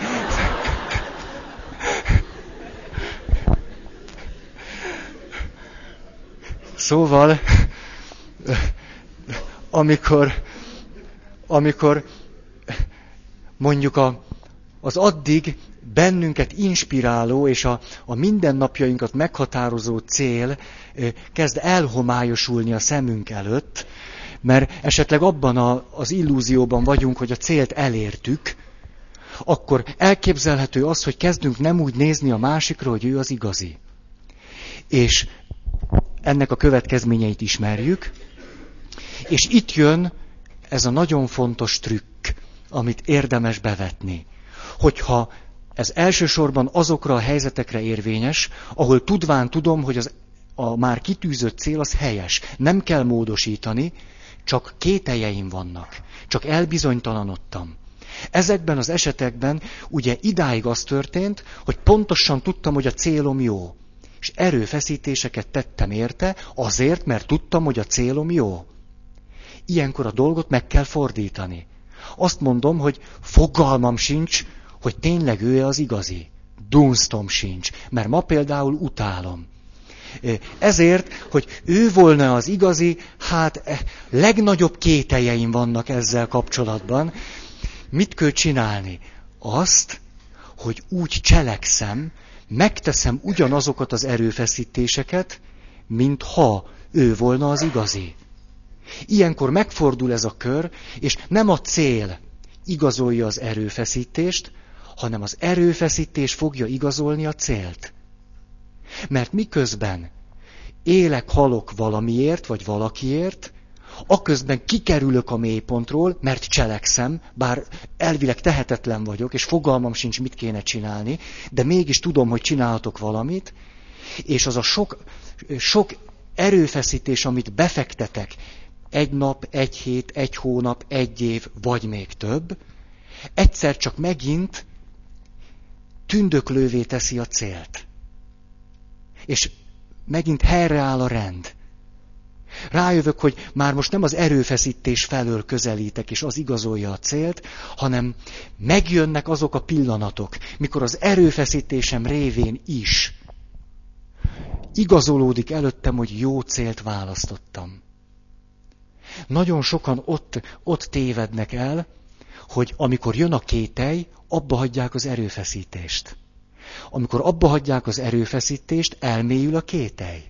Szóval, amikor, amikor mondjuk a, az addig bennünket inspiráló és a, a mindennapjainkat meghatározó cél kezd elhomályosulni a szemünk előtt, mert esetleg abban a, az illúzióban vagyunk, hogy a célt elértük, akkor elképzelhető az, hogy kezdünk nem úgy nézni a másikra, hogy ő az igazi. És ennek a következményeit ismerjük, és itt jön ez a nagyon fontos trükk, amit érdemes bevetni. Hogyha ez elsősorban azokra a helyzetekre érvényes, ahol tudván tudom, hogy az, a már kitűzött cél az helyes. Nem kell módosítani, csak kételjeim vannak. Csak elbizonytalanodtam. Ezekben az esetekben ugye idáig az történt, hogy pontosan tudtam, hogy a célom jó. És erőfeszítéseket tettem érte, azért, mert tudtam, hogy a célom jó. Ilyenkor a dolgot meg kell fordítani. Azt mondom, hogy fogalmam sincs, hogy tényleg ő az igazi. Dunsztom sincs, mert ma például utálom. Ezért, hogy ő volna az igazi, hát eh, legnagyobb kételjeim vannak ezzel kapcsolatban. Mit kell csinálni? Azt, hogy úgy cselekszem, megteszem ugyanazokat az erőfeszítéseket, mint ha ő volna az igazi. Ilyenkor megfordul ez a kör, és nem a cél igazolja az erőfeszítést, hanem az erőfeszítés fogja igazolni a célt. Mert miközben élek, halok valamiért, vagy valakiért, aközben kikerülök a mélypontról, mert cselekszem, bár elvileg tehetetlen vagyok, és fogalmam sincs, mit kéne csinálni, de mégis tudom, hogy csinálhatok valamit, és az a sok, sok erőfeszítés, amit befektetek, egy nap, egy hét, egy hónap, egy év, vagy még több, egyszer csak megint tündöklővé teszi a célt. És megint helyreáll a rend. Rájövök, hogy már most nem az erőfeszítés felől közelítek, és az igazolja a célt, hanem megjönnek azok a pillanatok, mikor az erőfeszítésem révén is igazolódik előttem, hogy jó célt választottam. Nagyon sokan ott, ott tévednek el, hogy amikor jön a kételj, abba hagyják az erőfeszítést. Amikor abba hagyják az erőfeszítést, elmélyül a kételj.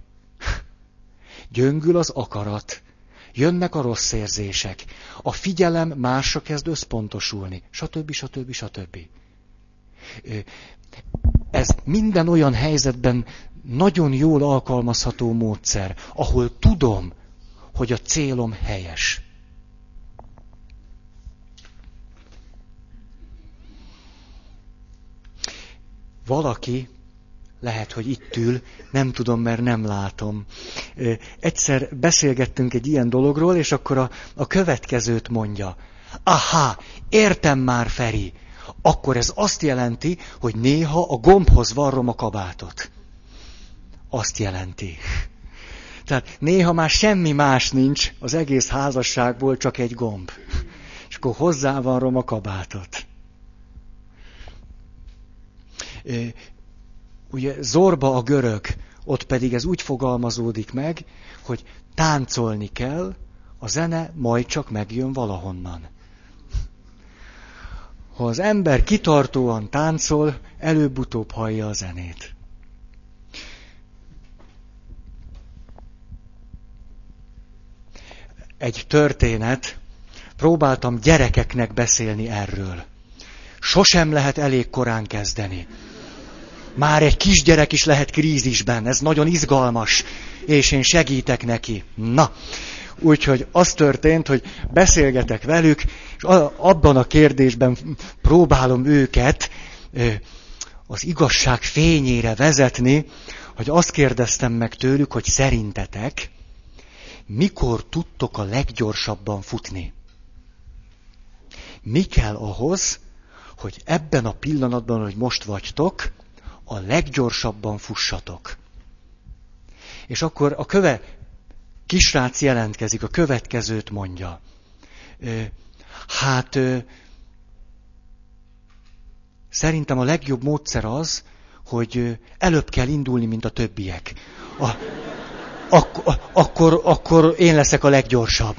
Gyöngül az akarat. Jönnek a rossz érzések. A figyelem másra kezd összpontosulni. Stb. stb. stb. Ez minden olyan helyzetben nagyon jól alkalmazható módszer, ahol tudom, hogy a célom helyes. valaki, lehet, hogy itt ül, nem tudom, mert nem látom. Egyszer beszélgettünk egy ilyen dologról, és akkor a, a következőt mondja. Aha, értem már, Feri. Akkor ez azt jelenti, hogy néha a gombhoz varrom a kabátot. Azt jelenti. Tehát néha már semmi más nincs az egész házasságból, csak egy gomb. És akkor hozzávarrom a kabátot ugye Zorba a görög, ott pedig ez úgy fogalmazódik meg, hogy táncolni kell, a zene majd csak megjön valahonnan. Ha az ember kitartóan táncol, előbb-utóbb hallja a zenét. Egy történet, próbáltam gyerekeknek beszélni erről. Sosem lehet elég korán kezdeni. Már egy kisgyerek is lehet krízisben, ez nagyon izgalmas, és én segítek neki. Na, úgyhogy az történt, hogy beszélgetek velük, és abban a kérdésben próbálom őket az igazság fényére vezetni, hogy azt kérdeztem meg tőlük, hogy szerintetek mikor tudtok a leggyorsabban futni? Mi kell ahhoz, hogy ebben a pillanatban, hogy most vagytok, a leggyorsabban fussatok? És akkor a köve, kisrác jelentkezik, a következőt mondja. Hát szerintem a legjobb módszer az, hogy előbb kell indulni, mint a többiek. A, ak- akkor, akkor én leszek a leggyorsabb.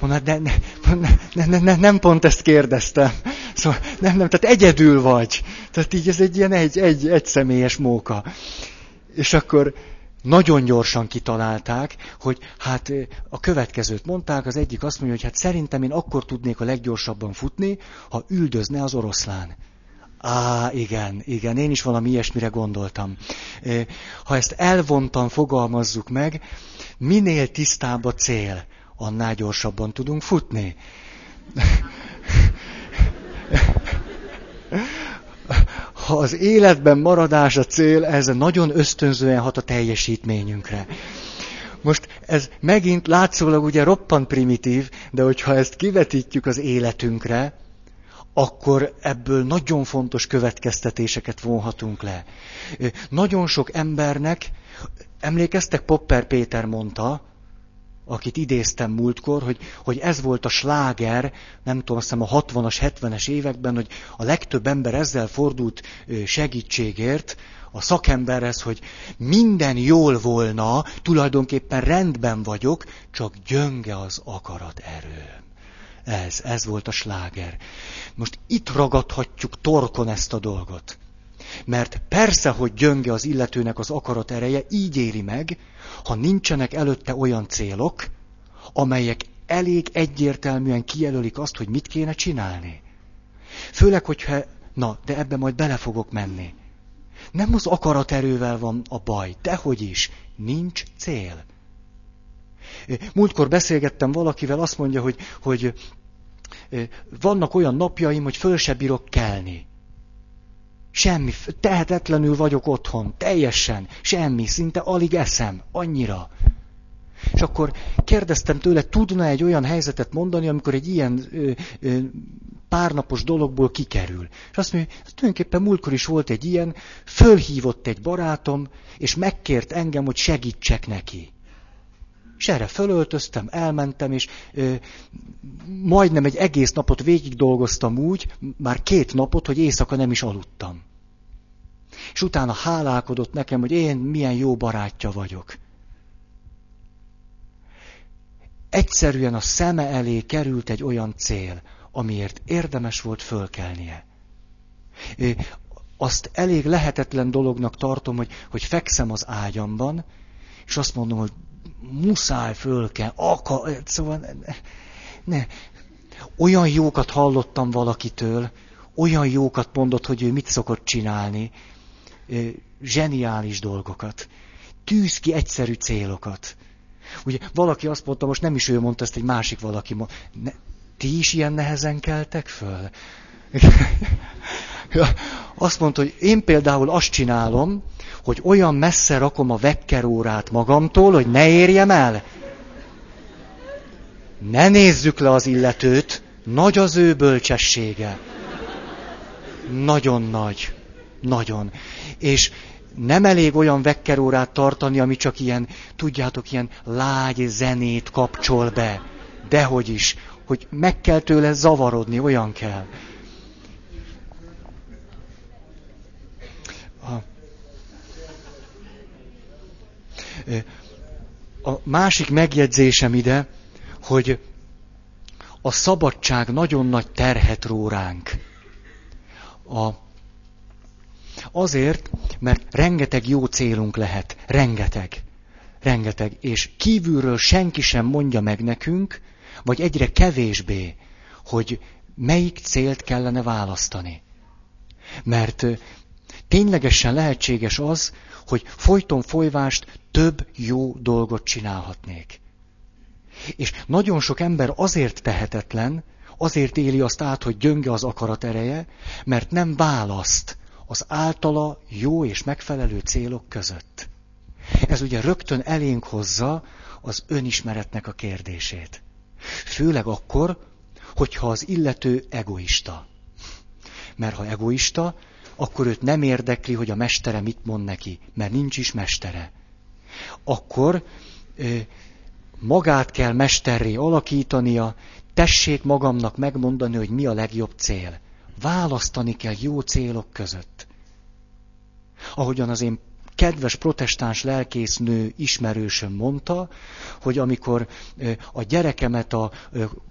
Mondod, de ne, ne, ne, ne, nem pont ezt kérdeztem. Szóval nem, nem, tehát egyedül vagy. Tehát így ez egy ilyen egy, egy, egy személyes móka. És akkor nagyon gyorsan kitalálták, hogy hát a következőt mondták, az egyik azt mondja, hogy hát szerintem én akkor tudnék a leggyorsabban futni, ha üldözne az oroszlán. Á, igen, igen, én is valami ilyesmire gondoltam. Ha ezt elvontan fogalmazzuk meg, minél tisztább a cél, annál gyorsabban tudunk futni. Ha az életben maradás a cél, ez nagyon ösztönzően hat a teljesítményünkre. Most ez megint látszólag ugye roppant primitív, de hogyha ezt kivetítjük az életünkre, akkor ebből nagyon fontos következtetéseket vonhatunk le. Nagyon sok embernek, emlékeztek, Popper Péter mondta, akit idéztem múltkor, hogy, hogy ez volt a sláger, nem tudom, azt hiszem a 60-as, 70-es években, hogy a legtöbb ember ezzel fordult segítségért a szakemberhez, hogy minden jól volna, tulajdonképpen rendben vagyok, csak gyönge az akarat erő. Ez, ez volt a sláger. Most itt ragadhatjuk torkon ezt a dolgot. Mert persze, hogy gyönge az illetőnek az akarat ereje, így éri meg, ha nincsenek előtte olyan célok, amelyek elég egyértelműen kijelölik azt, hogy mit kéne csinálni. Főleg, hogyha, na, de ebbe majd bele fogok menni. Nem az akaraterővel van a baj, dehogy is, nincs cél. Múltkor beszélgettem valakivel, azt mondja, hogy, hogy vannak olyan napjaim, hogy föl se bírok kelni. Semmi, tehetetlenül vagyok otthon, teljesen, semmi, szinte alig eszem, annyira. És akkor kérdeztem tőle, tudna egy olyan helyzetet mondani, amikor egy ilyen ö, ö, párnapos dologból kikerül. És azt mondja, hogy tulajdonképpen múltkor is volt egy ilyen, fölhívott egy barátom, és megkért engem, hogy segítsek neki. És erre fölöltöztem, elmentem, és ö, majdnem egy egész napot végig dolgoztam úgy, már két napot, hogy éjszaka nem is aludtam. És utána hálálkodott nekem, hogy én milyen jó barátja vagyok. Egyszerűen a szeme elé került egy olyan cél, amiért érdemes volt fölkelnie. Azt elég lehetetlen dolognak tartom, hogy, hogy fekszem az ágyamban, és azt mondom, hogy muszáj föl kell, akar, szóval ne, ne. Olyan jókat hallottam valakitől, olyan jókat mondott, hogy ő mit szokott csinálni, zseniális dolgokat, tűz ki egyszerű célokat. Ugye valaki azt mondta, most nem is ő mondta, ezt egy másik valaki mondta, ne, ti is ilyen nehezen keltek föl? azt mondta, hogy én például azt csinálom, hogy olyan messze rakom a vekkerórát magamtól, hogy ne érjem el. Ne nézzük le az illetőt, nagy az ő bölcsessége. Nagyon nagy. Nagyon. És nem elég olyan vekkerórát tartani, ami csak ilyen, tudjátok, ilyen lágy zenét kapcsol be. Dehogy is, hogy meg kell tőle zavarodni, olyan kell. A másik megjegyzésem ide, hogy a szabadság nagyon nagy terhet ró ránk. A, azért, mert rengeteg jó célunk lehet. Rengeteg. Rengeteg. És kívülről senki sem mondja meg nekünk, vagy egyre kevésbé, hogy melyik célt kellene választani. Mert ténylegesen lehetséges az, hogy folyton folyvást több jó dolgot csinálhatnék. És nagyon sok ember azért tehetetlen, azért éli azt át, hogy gyönge az akarat ereje, mert nem választ az általa jó és megfelelő célok között. Ez ugye rögtön elénk hozza az önismeretnek a kérdését. Főleg akkor, hogyha az illető egoista. Mert ha egoista, akkor őt nem érdekli, hogy a mestere mit mond neki, mert nincs is mestere. Akkor magát kell mesterré alakítania, tessék magamnak megmondani, hogy mi a legjobb cél. Választani kell jó célok között. Ahogyan az én kedves protestáns lelkésznő ismerősöm mondta, hogy amikor a gyerekemet a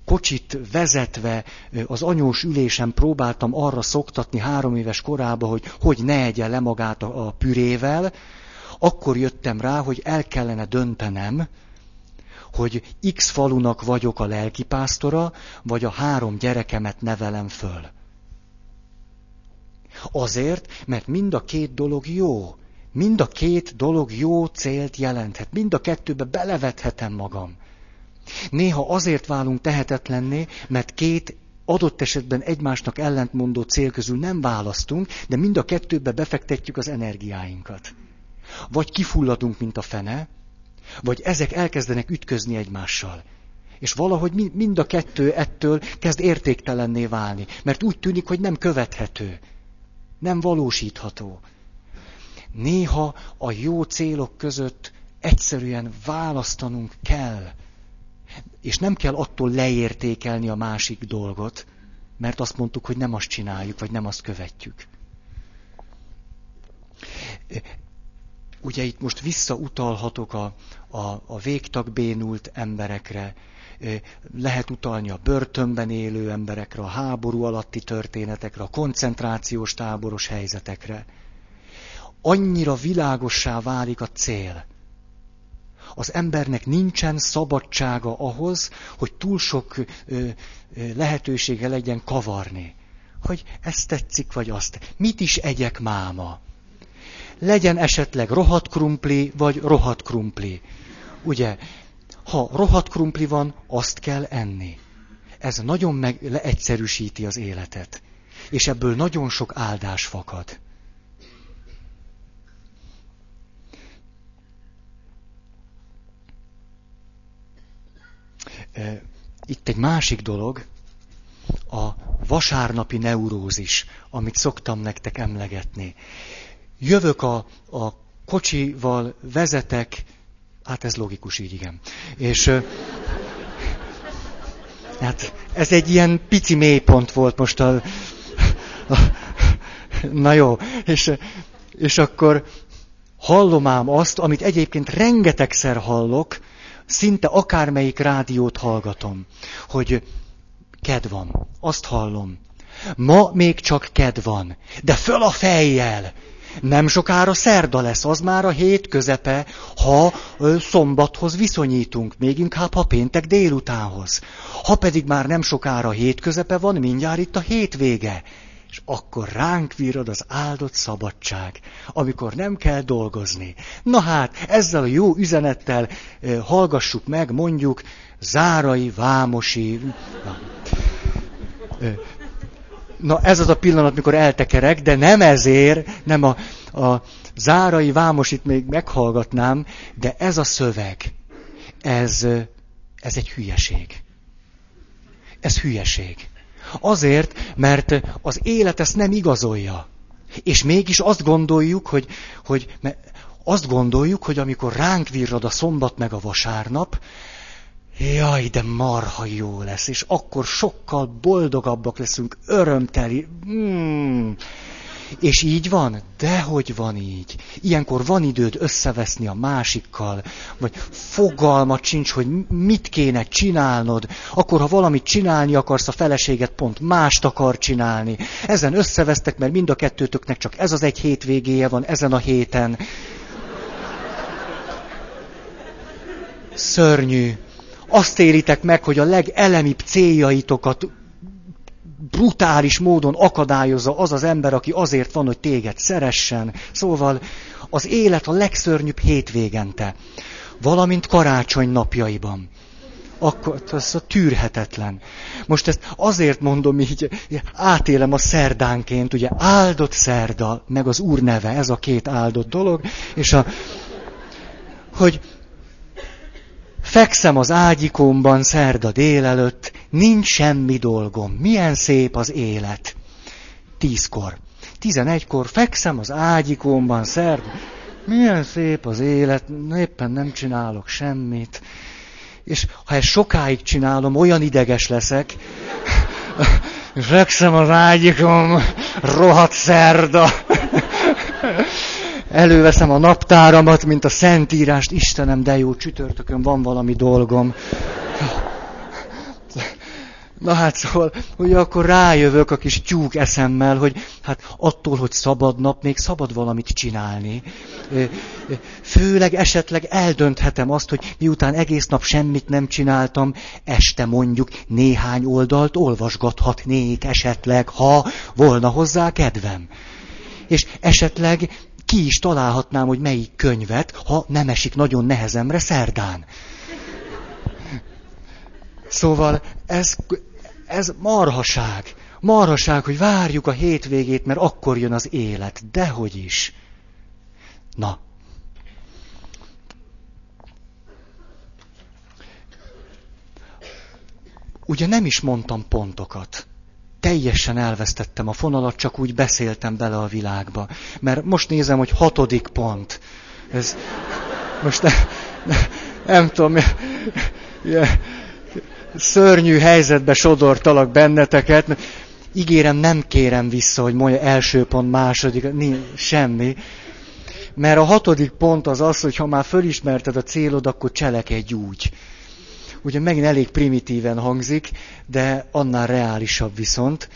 kocsit vezetve az anyós ülésen próbáltam arra szoktatni három éves korába, hogy hogy ne egye le magát a pürével, akkor jöttem rá, hogy el kellene döntenem, hogy X falunak vagyok a lelkipásztora, vagy a három gyerekemet nevelem föl. Azért, mert mind a két dolog jó. Mind a két dolog jó célt jelenthet. Mind a kettőbe belevethetem magam. Néha azért válunk tehetetlenné, mert két adott esetben egymásnak ellentmondó cél közül nem választunk, de mind a kettőbe befektetjük az energiáinkat. Vagy kifulladunk, mint a fene, vagy ezek elkezdenek ütközni egymással. És valahogy mind a kettő ettől kezd értéktelenné válni, mert úgy tűnik, hogy nem követhető, nem valósítható. Néha a jó célok között egyszerűen választanunk kell. És nem kell attól leértékelni a másik dolgot, mert azt mondtuk, hogy nem azt csináljuk, vagy nem azt követjük. Ugye itt most visszautalhatok a, a, a végtagbénult emberekre, lehet utalni a börtönben élő emberekre, a háború alatti történetekre, a koncentrációs táboros helyzetekre. Annyira világossá válik a cél. Az embernek nincsen szabadsága ahhoz, hogy túl sok ö, ö, lehetősége legyen kavarni. Hogy ezt tetszik, vagy azt. Mit is egyek máma? legyen esetleg rohadt krumpli, vagy rohadt krumpli. Ugye, ha rohadt krumpli van, azt kell enni. Ez nagyon meg leegyszerűsíti az életet. És ebből nagyon sok áldás fakad. Itt egy másik dolog, a vasárnapi neurózis, amit szoktam nektek emlegetni jövök a, a kocsival, vezetek, hát ez logikus így, igen. És hát ez egy ilyen pici mélypont volt most a, a na jó, és, és akkor hallom azt, amit egyébként rengetegszer hallok, szinte akármelyik rádiót hallgatom, hogy ked van, azt hallom. Ma még csak ked van, de föl a fejjel, nem sokára szerda lesz, az már a hét közepe, ha ö, szombathoz viszonyítunk, még inkább ha péntek délutánhoz. Ha pedig már nem sokára hét közepe van, mindjárt itt a hétvége. És akkor ránk virad az áldott szabadság, amikor nem kell dolgozni. Na hát, ezzel a jó üzenettel ö, hallgassuk meg, mondjuk, Zárai Vámosi... Na. Na ez az a pillanat, mikor eltekerek, de nem ezért, nem a, a zárai vámosit még meghallgatnám, de ez a szöveg, ez, ez egy hülyeség. Ez hülyeség. Azért, mert az élet ezt nem igazolja. És mégis azt gondoljuk, hogy, hogy azt gondoljuk, hogy amikor ránk virrad a szombat meg a vasárnap, Jaj, de marha jó lesz, és akkor sokkal boldogabbak leszünk, örömteli. Mm. És így van? Dehogy van így. Ilyenkor van időd összeveszni a másikkal, vagy fogalmat sincs, hogy mit kéne csinálnod. Akkor, ha valamit csinálni akarsz, a feleséget pont mást akar csinálni. Ezen összevesztek, mert mind a kettőtöknek csak ez az egy hétvégéje van ezen a héten. Szörnyű azt éritek meg, hogy a legelemibb céljaitokat brutális módon akadályozza az az ember, aki azért van, hogy téged szeressen. Szóval az élet a legszörnyűbb hétvégente, valamint karácsony napjaiban. Akkor ez a tűrhetetlen. Most ezt azért mondom így, átélem a szerdánként, ugye áldott szerda, meg az úr neve, ez a két áldott dolog, és a, hogy Fekszem az ágyikomban szerda délelőtt, nincs semmi dolgom. Milyen szép az élet. Tízkor. Tizenegykor fekszem az ágyikomban szerda. Milyen szép az élet, éppen nem csinálok semmit. És ha ezt sokáig csinálom, olyan ideges leszek, fekszem az ágyikom, rohadt szerda. Előveszem a naptáramat, mint a Szentírást. Istenem, de jó, csütörtökön van valami dolgom. Na hát szóval, hogy akkor rájövök a kis tyúk eszemmel, hogy hát attól, hogy szabad nap, még szabad valamit csinálni. Főleg esetleg eldönthetem azt, hogy miután egész nap semmit nem csináltam, este mondjuk néhány oldalt olvasgathatnék esetleg, ha volna hozzá kedvem. És esetleg ki is találhatnám, hogy melyik könyvet, ha nem esik nagyon nehezemre szerdán. Szóval ez, ez marhaság. Marhaság, hogy várjuk a hétvégét, mert akkor jön az élet. Dehogy is. Na. Ugye nem is mondtam pontokat teljesen elvesztettem a fonalat, csak úgy beszéltem bele a világba. Mert most nézem, hogy hatodik pont. Ez, most ne, ne, nem tudom, ilyen, szörnyű helyzetbe sodortalak benneteket. Ígérem, nem kérem vissza, hogy mondja első pont, második, semmi. Mert a hatodik pont az az, hogy ha már fölismerted a célod, akkor cselekedj úgy ugye megint elég primitíven hangzik, de annál reálisabb viszont.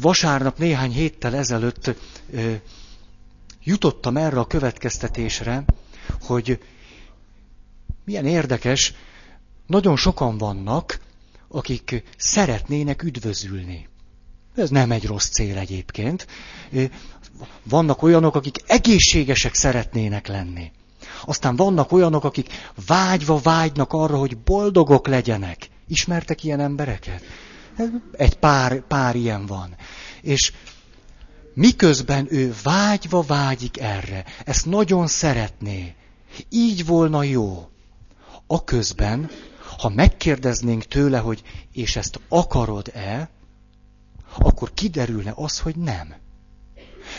Vasárnap néhány héttel ezelőtt jutottam erre a következtetésre, hogy milyen érdekes, nagyon sokan vannak, akik szeretnének üdvözülni. Ez nem egy rossz cél egyébként. Vannak olyanok, akik egészségesek szeretnének lenni. Aztán vannak olyanok, akik vágyva vágynak arra, hogy boldogok legyenek. Ismertek ilyen embereket? Egy pár, pár ilyen van. És miközben ő vágyva vágyik erre, ezt nagyon szeretné, így volna jó. A közben, ha megkérdeznénk tőle, hogy és ezt akarod-e, akkor kiderülne az, hogy nem.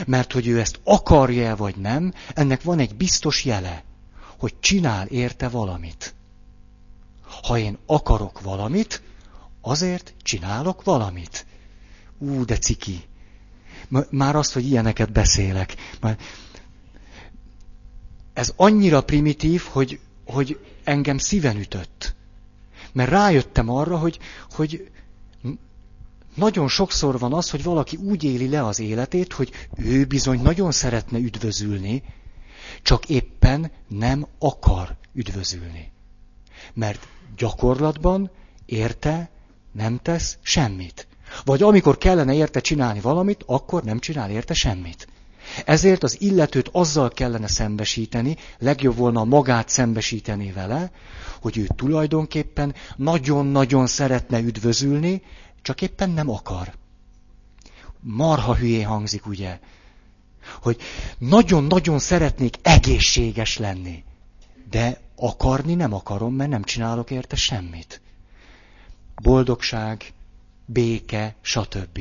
Mert hogy ő ezt akarja-e vagy nem, ennek van egy biztos jele hogy csinál érte valamit. Ha én akarok valamit, azért csinálok valamit. Ú, de ciki. Már azt, hogy ilyeneket beszélek. Ez annyira primitív, hogy, hogy engem szíven ütött. Mert rájöttem arra, hogy, hogy nagyon sokszor van az, hogy valaki úgy éli le az életét, hogy ő bizony nagyon szeretne üdvözülni, csak éppen nem akar üdvözülni. Mert gyakorlatban érte nem tesz semmit. Vagy amikor kellene érte csinálni valamit, akkor nem csinál érte semmit. Ezért az illetőt azzal kellene szembesíteni, legjobb volna magát szembesíteni vele, hogy ő tulajdonképpen nagyon-nagyon szeretne üdvözülni, csak éppen nem akar. Marha hülyé hangzik, ugye? Hogy nagyon-nagyon szeretnék egészséges lenni, de akarni nem akarom, mert nem csinálok érte semmit. Boldogság, béke, stb.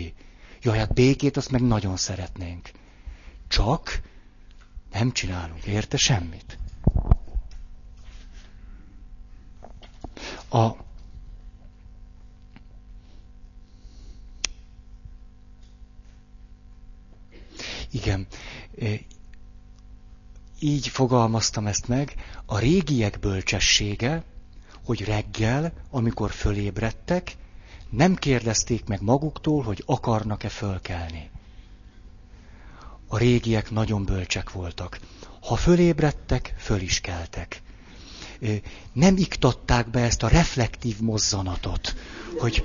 Jaj, hát békét azt meg nagyon szeretnénk. Csak nem csinálunk érte semmit. A Igen. Így fogalmaztam ezt meg. A régiek bölcsessége, hogy reggel, amikor fölébredtek, nem kérdezték meg maguktól, hogy akarnak-e fölkelni. A régiek nagyon bölcsek voltak. Ha fölébredtek, föl is keltek. Nem iktatták be ezt a reflektív mozzanatot, hogy,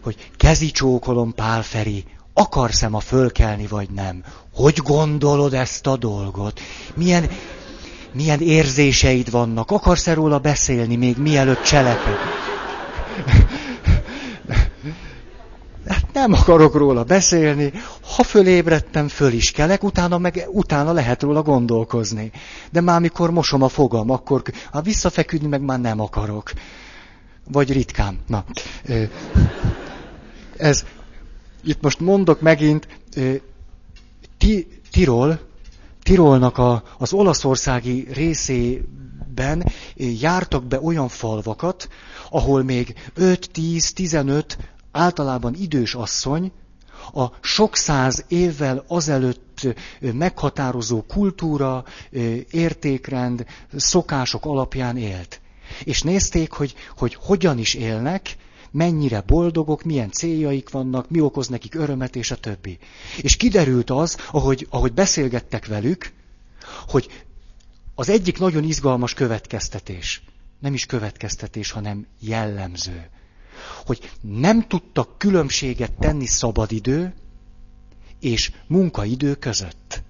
hogy kezicsókolom Pál Feri, akarsz-e ma fölkelni, vagy nem? Hogy gondolod ezt a dolgot? Milyen, milyen érzéseid vannak? Akarsz-e róla beszélni még mielőtt cseleked? Hát, nem akarok róla beszélni, ha fölébredtem, föl is kelek, utána, meg, utána lehet róla gondolkozni. De már mikor mosom a fogam, akkor ha visszafeküdni meg már nem akarok. Vagy ritkán. Na, ez, itt most mondok megint, Tirol, Tirolnak a, az olaszországi részében jártak be olyan falvakat, ahol még 5-10-15 általában idős asszony a sok száz évvel azelőtt meghatározó kultúra, értékrend, szokások alapján élt. És nézték, hogy, hogy hogyan is élnek, mennyire boldogok, milyen céljaik vannak, mi okoz nekik örömet, és a többi. És kiderült az, ahogy, ahogy beszélgettek velük, hogy az egyik nagyon izgalmas következtetés, nem is következtetés, hanem jellemző, hogy nem tudtak különbséget tenni szabadidő és munkaidő között.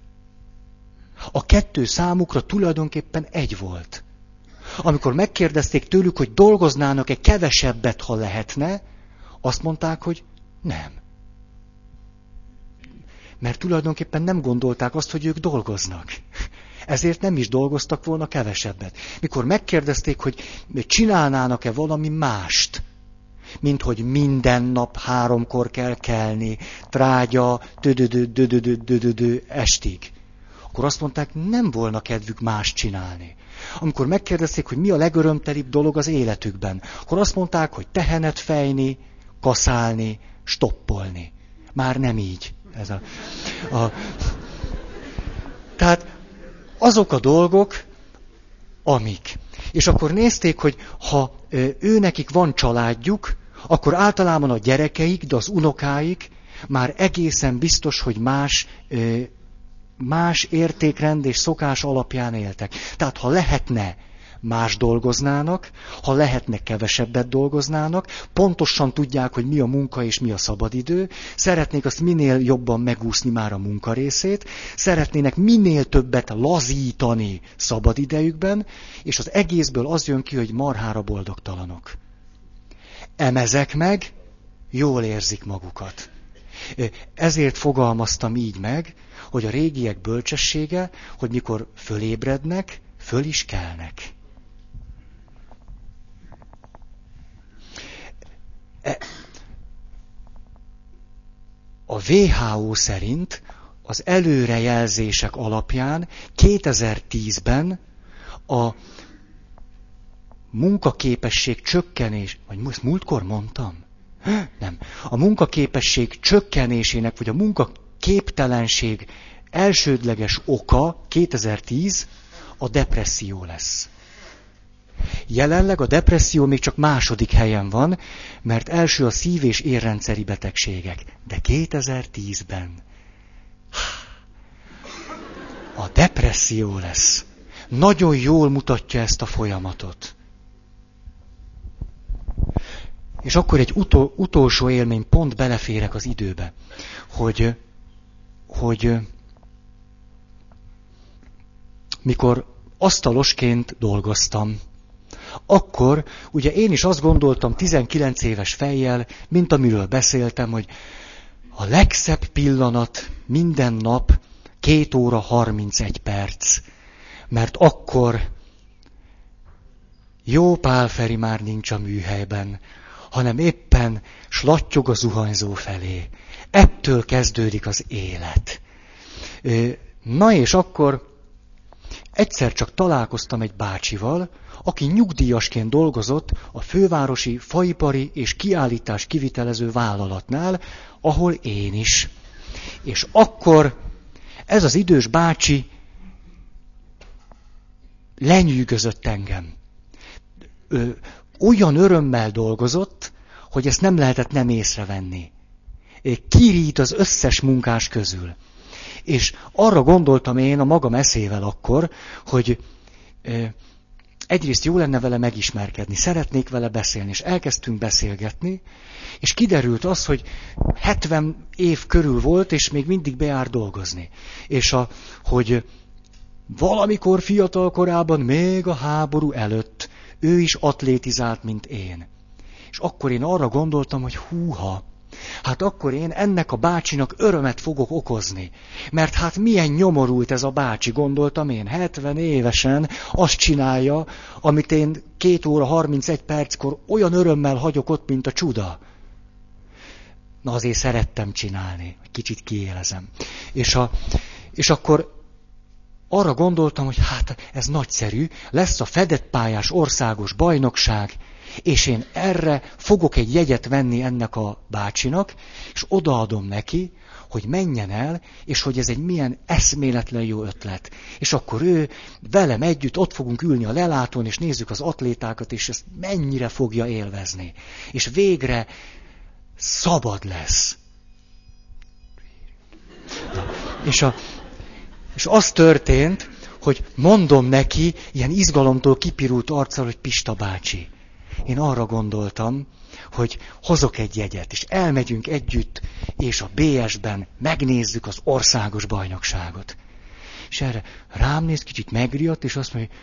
A kettő számukra tulajdonképpen egy volt. Amikor megkérdezték tőlük, hogy dolgoznának-e kevesebbet, ha lehetne, azt mondták, hogy nem. Mert tulajdonképpen nem gondolták azt, hogy ők dolgoznak. Ezért nem is dolgoztak volna kevesebbet. Mikor megkérdezték, hogy csinálnának-e valami mást, mint hogy minden nap háromkor kell kelni, trágya, dödödö, estig. Akkor azt mondták, nem volna kedvük más csinálni. Amikor megkérdezték, hogy mi a legörömtelibb dolog az életükben, akkor azt mondták, hogy tehenet fejni, kaszálni, stoppolni. Már nem így. Ez a, a, tehát azok a dolgok, amik. És akkor nézték, hogy ha ő nekik van családjuk, akkor általában a gyerekeik, de az unokáik már egészen biztos, hogy más más értékrend és szokás alapján éltek. Tehát ha lehetne, más dolgoznának, ha lehetne, kevesebbet dolgoznának, pontosan tudják, hogy mi a munka és mi a szabadidő, szeretnék azt minél jobban megúszni már a munkarészét, szeretnének minél többet lazítani szabadidejükben, és az egészből az jön ki, hogy marhára boldogtalanok. Emezek meg, jól érzik magukat. Ezért fogalmaztam így meg, hogy a régiek bölcsessége, hogy mikor fölébrednek, föl is kelnek. E, a WHO szerint az előrejelzések alapján 2010-ben a munkaképesség csökkenés, vagy múltkor mondtam? Nem. A munkaképesség csökkenésének, vagy a munkaképtelenség elsődleges oka 2010 a depresszió lesz. Jelenleg a depresszió még csak második helyen van, mert első a szív- és érrendszeri betegségek. De 2010-ben a depresszió lesz. Nagyon jól mutatja ezt a folyamatot. És akkor egy utol, utolsó élmény, pont beleférek az időbe, hogy, hogy mikor asztalosként dolgoztam, akkor ugye én is azt gondoltam 19 éves fejjel, mint amiről beszéltem, hogy a legszebb pillanat minden nap két óra 31 perc, mert akkor jó Pálferi már nincs a műhelyben, hanem éppen slattyog a zuhanyzó felé. Ettől kezdődik az élet. Na és akkor egyszer csak találkoztam egy bácsival, aki nyugdíjasként dolgozott a fővárosi faipari és kiállítás kivitelező vállalatnál, ahol én is. És akkor ez az idős bácsi lenyűgözött engem. Ö, olyan örömmel dolgozott, hogy ezt nem lehetett nem észrevenni. Kirít az összes munkás közül. És arra gondoltam én a magam eszével akkor, hogy egyrészt jó lenne vele megismerkedni, szeretnék vele beszélni, és elkezdtünk beszélgetni, és kiderült az, hogy 70 év körül volt, és még mindig bejár dolgozni. És a, hogy valamikor fiatal korában, még a háború előtt, ő is atlétizált, mint én. És akkor én arra gondoltam, hogy húha, hát akkor én ennek a bácsinak örömet fogok okozni. Mert hát milyen nyomorult ez a bácsi, gondoltam én, 70 évesen azt csinálja, amit én két óra 31 perckor olyan örömmel hagyok ott, mint a csuda. Na azért szerettem csinálni, kicsit kiélezem. És, a, és akkor arra gondoltam, hogy hát ez nagyszerű, lesz a fedett pályás országos bajnokság, és én erre fogok egy jegyet venni ennek a bácsinak, és odaadom neki, hogy menjen el, és hogy ez egy milyen eszméletlen jó ötlet. És akkor ő velem együtt ott fogunk ülni a lelátón, és nézzük az atlétákat, és ezt mennyire fogja élvezni. És végre szabad lesz. Na, és, a, és az történt, hogy mondom neki, ilyen izgalomtól kipirult arccal, hogy Pista bácsi. Én arra gondoltam, hogy hozok egy jegyet, és elmegyünk együtt, és a BS-ben megnézzük az országos bajnokságot. És erre rám néz, kicsit megriadt, és azt mondja,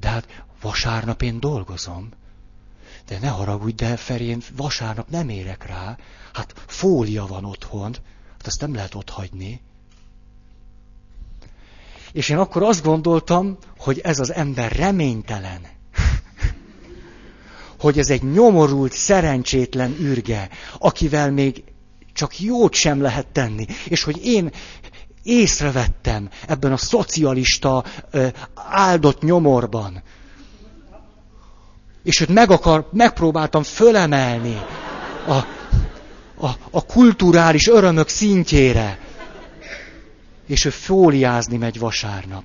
de hát vasárnap én dolgozom. De ne haragudj, de Feri, vasárnap nem érek rá. Hát fólia van otthon, hát azt nem lehet ott hagyni. És én akkor azt gondoltam, hogy ez az ember reménytelen. Hogy ez egy nyomorult, szerencsétlen űrge, akivel még csak jót sem lehet tenni. És hogy én észrevettem ebben a szocialista áldott nyomorban, és őt meg akar, megpróbáltam fölemelni a, a, a kulturális örömök szintjére. És ő fóliázni megy vasárnap.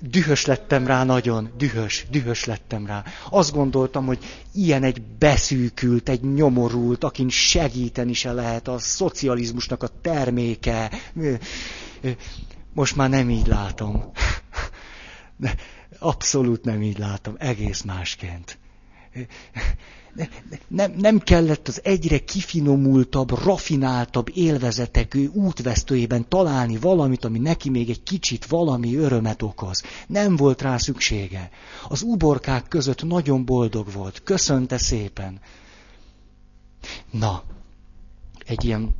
Dühös lettem rá nagyon, dühös, dühös lettem rá. Azt gondoltam, hogy ilyen egy beszűkült, egy nyomorult, akin segíteni se lehet, a szocializmusnak a terméke. Most már nem így látom. Abszolút nem így látom, egész másként. Nem, nem kellett az egyre kifinomultabb, rafináltabb élvezetekű útvesztőjében találni valamit, ami neki még egy kicsit valami örömet okoz. Nem volt rá szüksége. Az uborkák között nagyon boldog volt. Köszönte szépen. Na, egy ilyen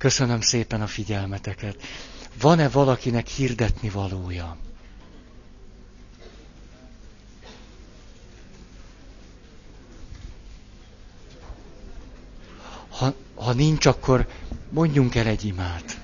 Köszönöm szépen a figyelmeteket. Van-e valakinek hirdetni valója? Ha, ha nincs, akkor mondjunk el egy imát.